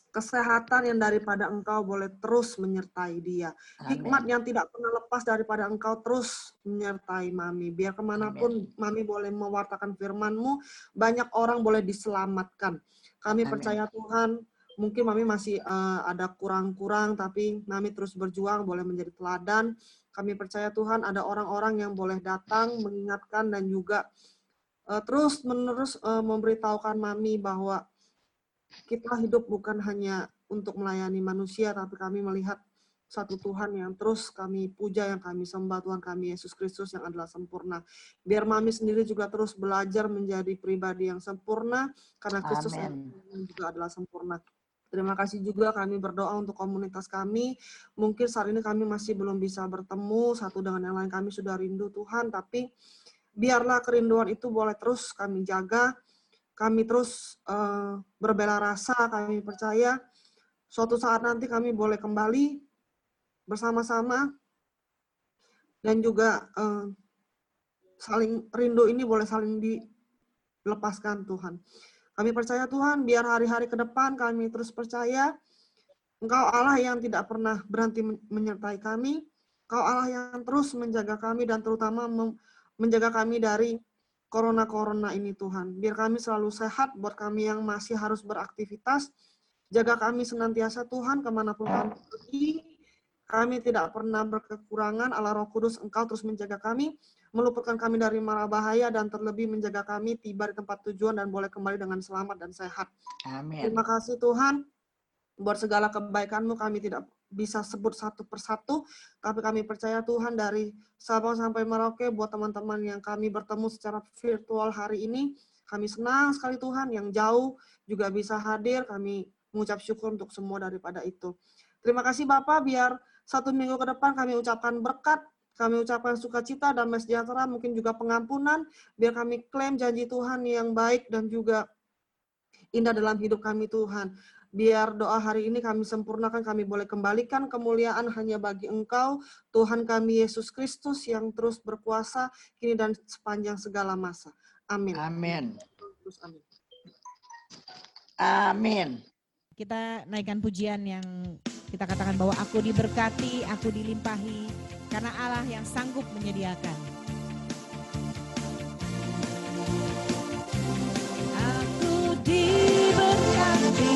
kesehatan yang daripada engkau boleh terus menyertai dia. Amin. Hikmat yang tidak pernah lepas daripada engkau terus menyertai Mami. Biar ke mana pun Amin. Mami boleh mewartakan firmanmu, banyak orang boleh diselamatkan. Kami Amin. percaya Tuhan, mungkin Mami masih uh, ada kurang-kurang, tapi Mami terus berjuang, boleh menjadi teladan. Kami percaya Tuhan ada orang-orang yang boleh datang, mengingatkan, dan juga uh, terus-menerus uh, memberitahukan Mami bahwa kita hidup bukan hanya untuk melayani manusia, tapi kami melihat satu Tuhan yang terus kami puja, yang kami sembah Tuhan kami Yesus Kristus yang adalah sempurna. Biar Mami sendiri juga terus belajar menjadi pribadi yang sempurna, karena Kristus juga adalah sempurna. Terima kasih juga kami berdoa untuk komunitas kami. Mungkin saat ini kami masih belum bisa bertemu, satu dengan yang lain kami sudah rindu Tuhan, tapi biarlah kerinduan itu boleh terus kami jaga, kami terus uh, berbela rasa, kami percaya suatu saat nanti kami boleh kembali bersama-sama dan juga uh, saling rindu ini boleh saling dilepaskan Tuhan. Kami percaya Tuhan, biar hari-hari ke depan kami terus percaya Engkau Allah yang tidak pernah berhenti menyertai kami, Engkau Allah yang terus menjaga kami dan terutama menjaga kami dari corona-corona ini Tuhan. Biar kami selalu sehat buat kami yang masih harus beraktivitas. Jaga kami senantiasa Tuhan ke mana pun kami pergi. Kami tidak pernah berkekurangan. Allah Roh Kudus, Engkau terus menjaga kami, meluputkan kami dari mara bahaya, dan terlebih menjaga kami tiba di tempat tujuan dan boleh kembali dengan selamat dan sehat. Amin. Terima kasih Tuhan. Buat segala kebaikanmu kami tidak bisa sebut satu persatu, tapi kami percaya Tuhan dari Sabang sampai Merauke buat teman-teman yang kami bertemu secara virtual hari ini, kami senang sekali Tuhan yang jauh juga bisa hadir, kami mengucap syukur untuk semua daripada itu. Terima kasih Bapak, biar satu minggu ke depan kami ucapkan berkat, kami ucapkan sukacita, dan sejahtera, mungkin juga pengampunan, biar kami klaim janji Tuhan yang baik dan juga indah dalam hidup kami Tuhan. Biar doa hari ini kami sempurnakan, kami boleh kembalikan kemuliaan hanya bagi Engkau, Tuhan kami Yesus Kristus yang terus berkuasa kini dan sepanjang segala masa. Amin. Amin. Amin. Amin. Kita naikkan pujian yang kita katakan bahwa aku diberkati, aku dilimpahi, karena Allah yang sanggup menyediakan. Aku diberkati.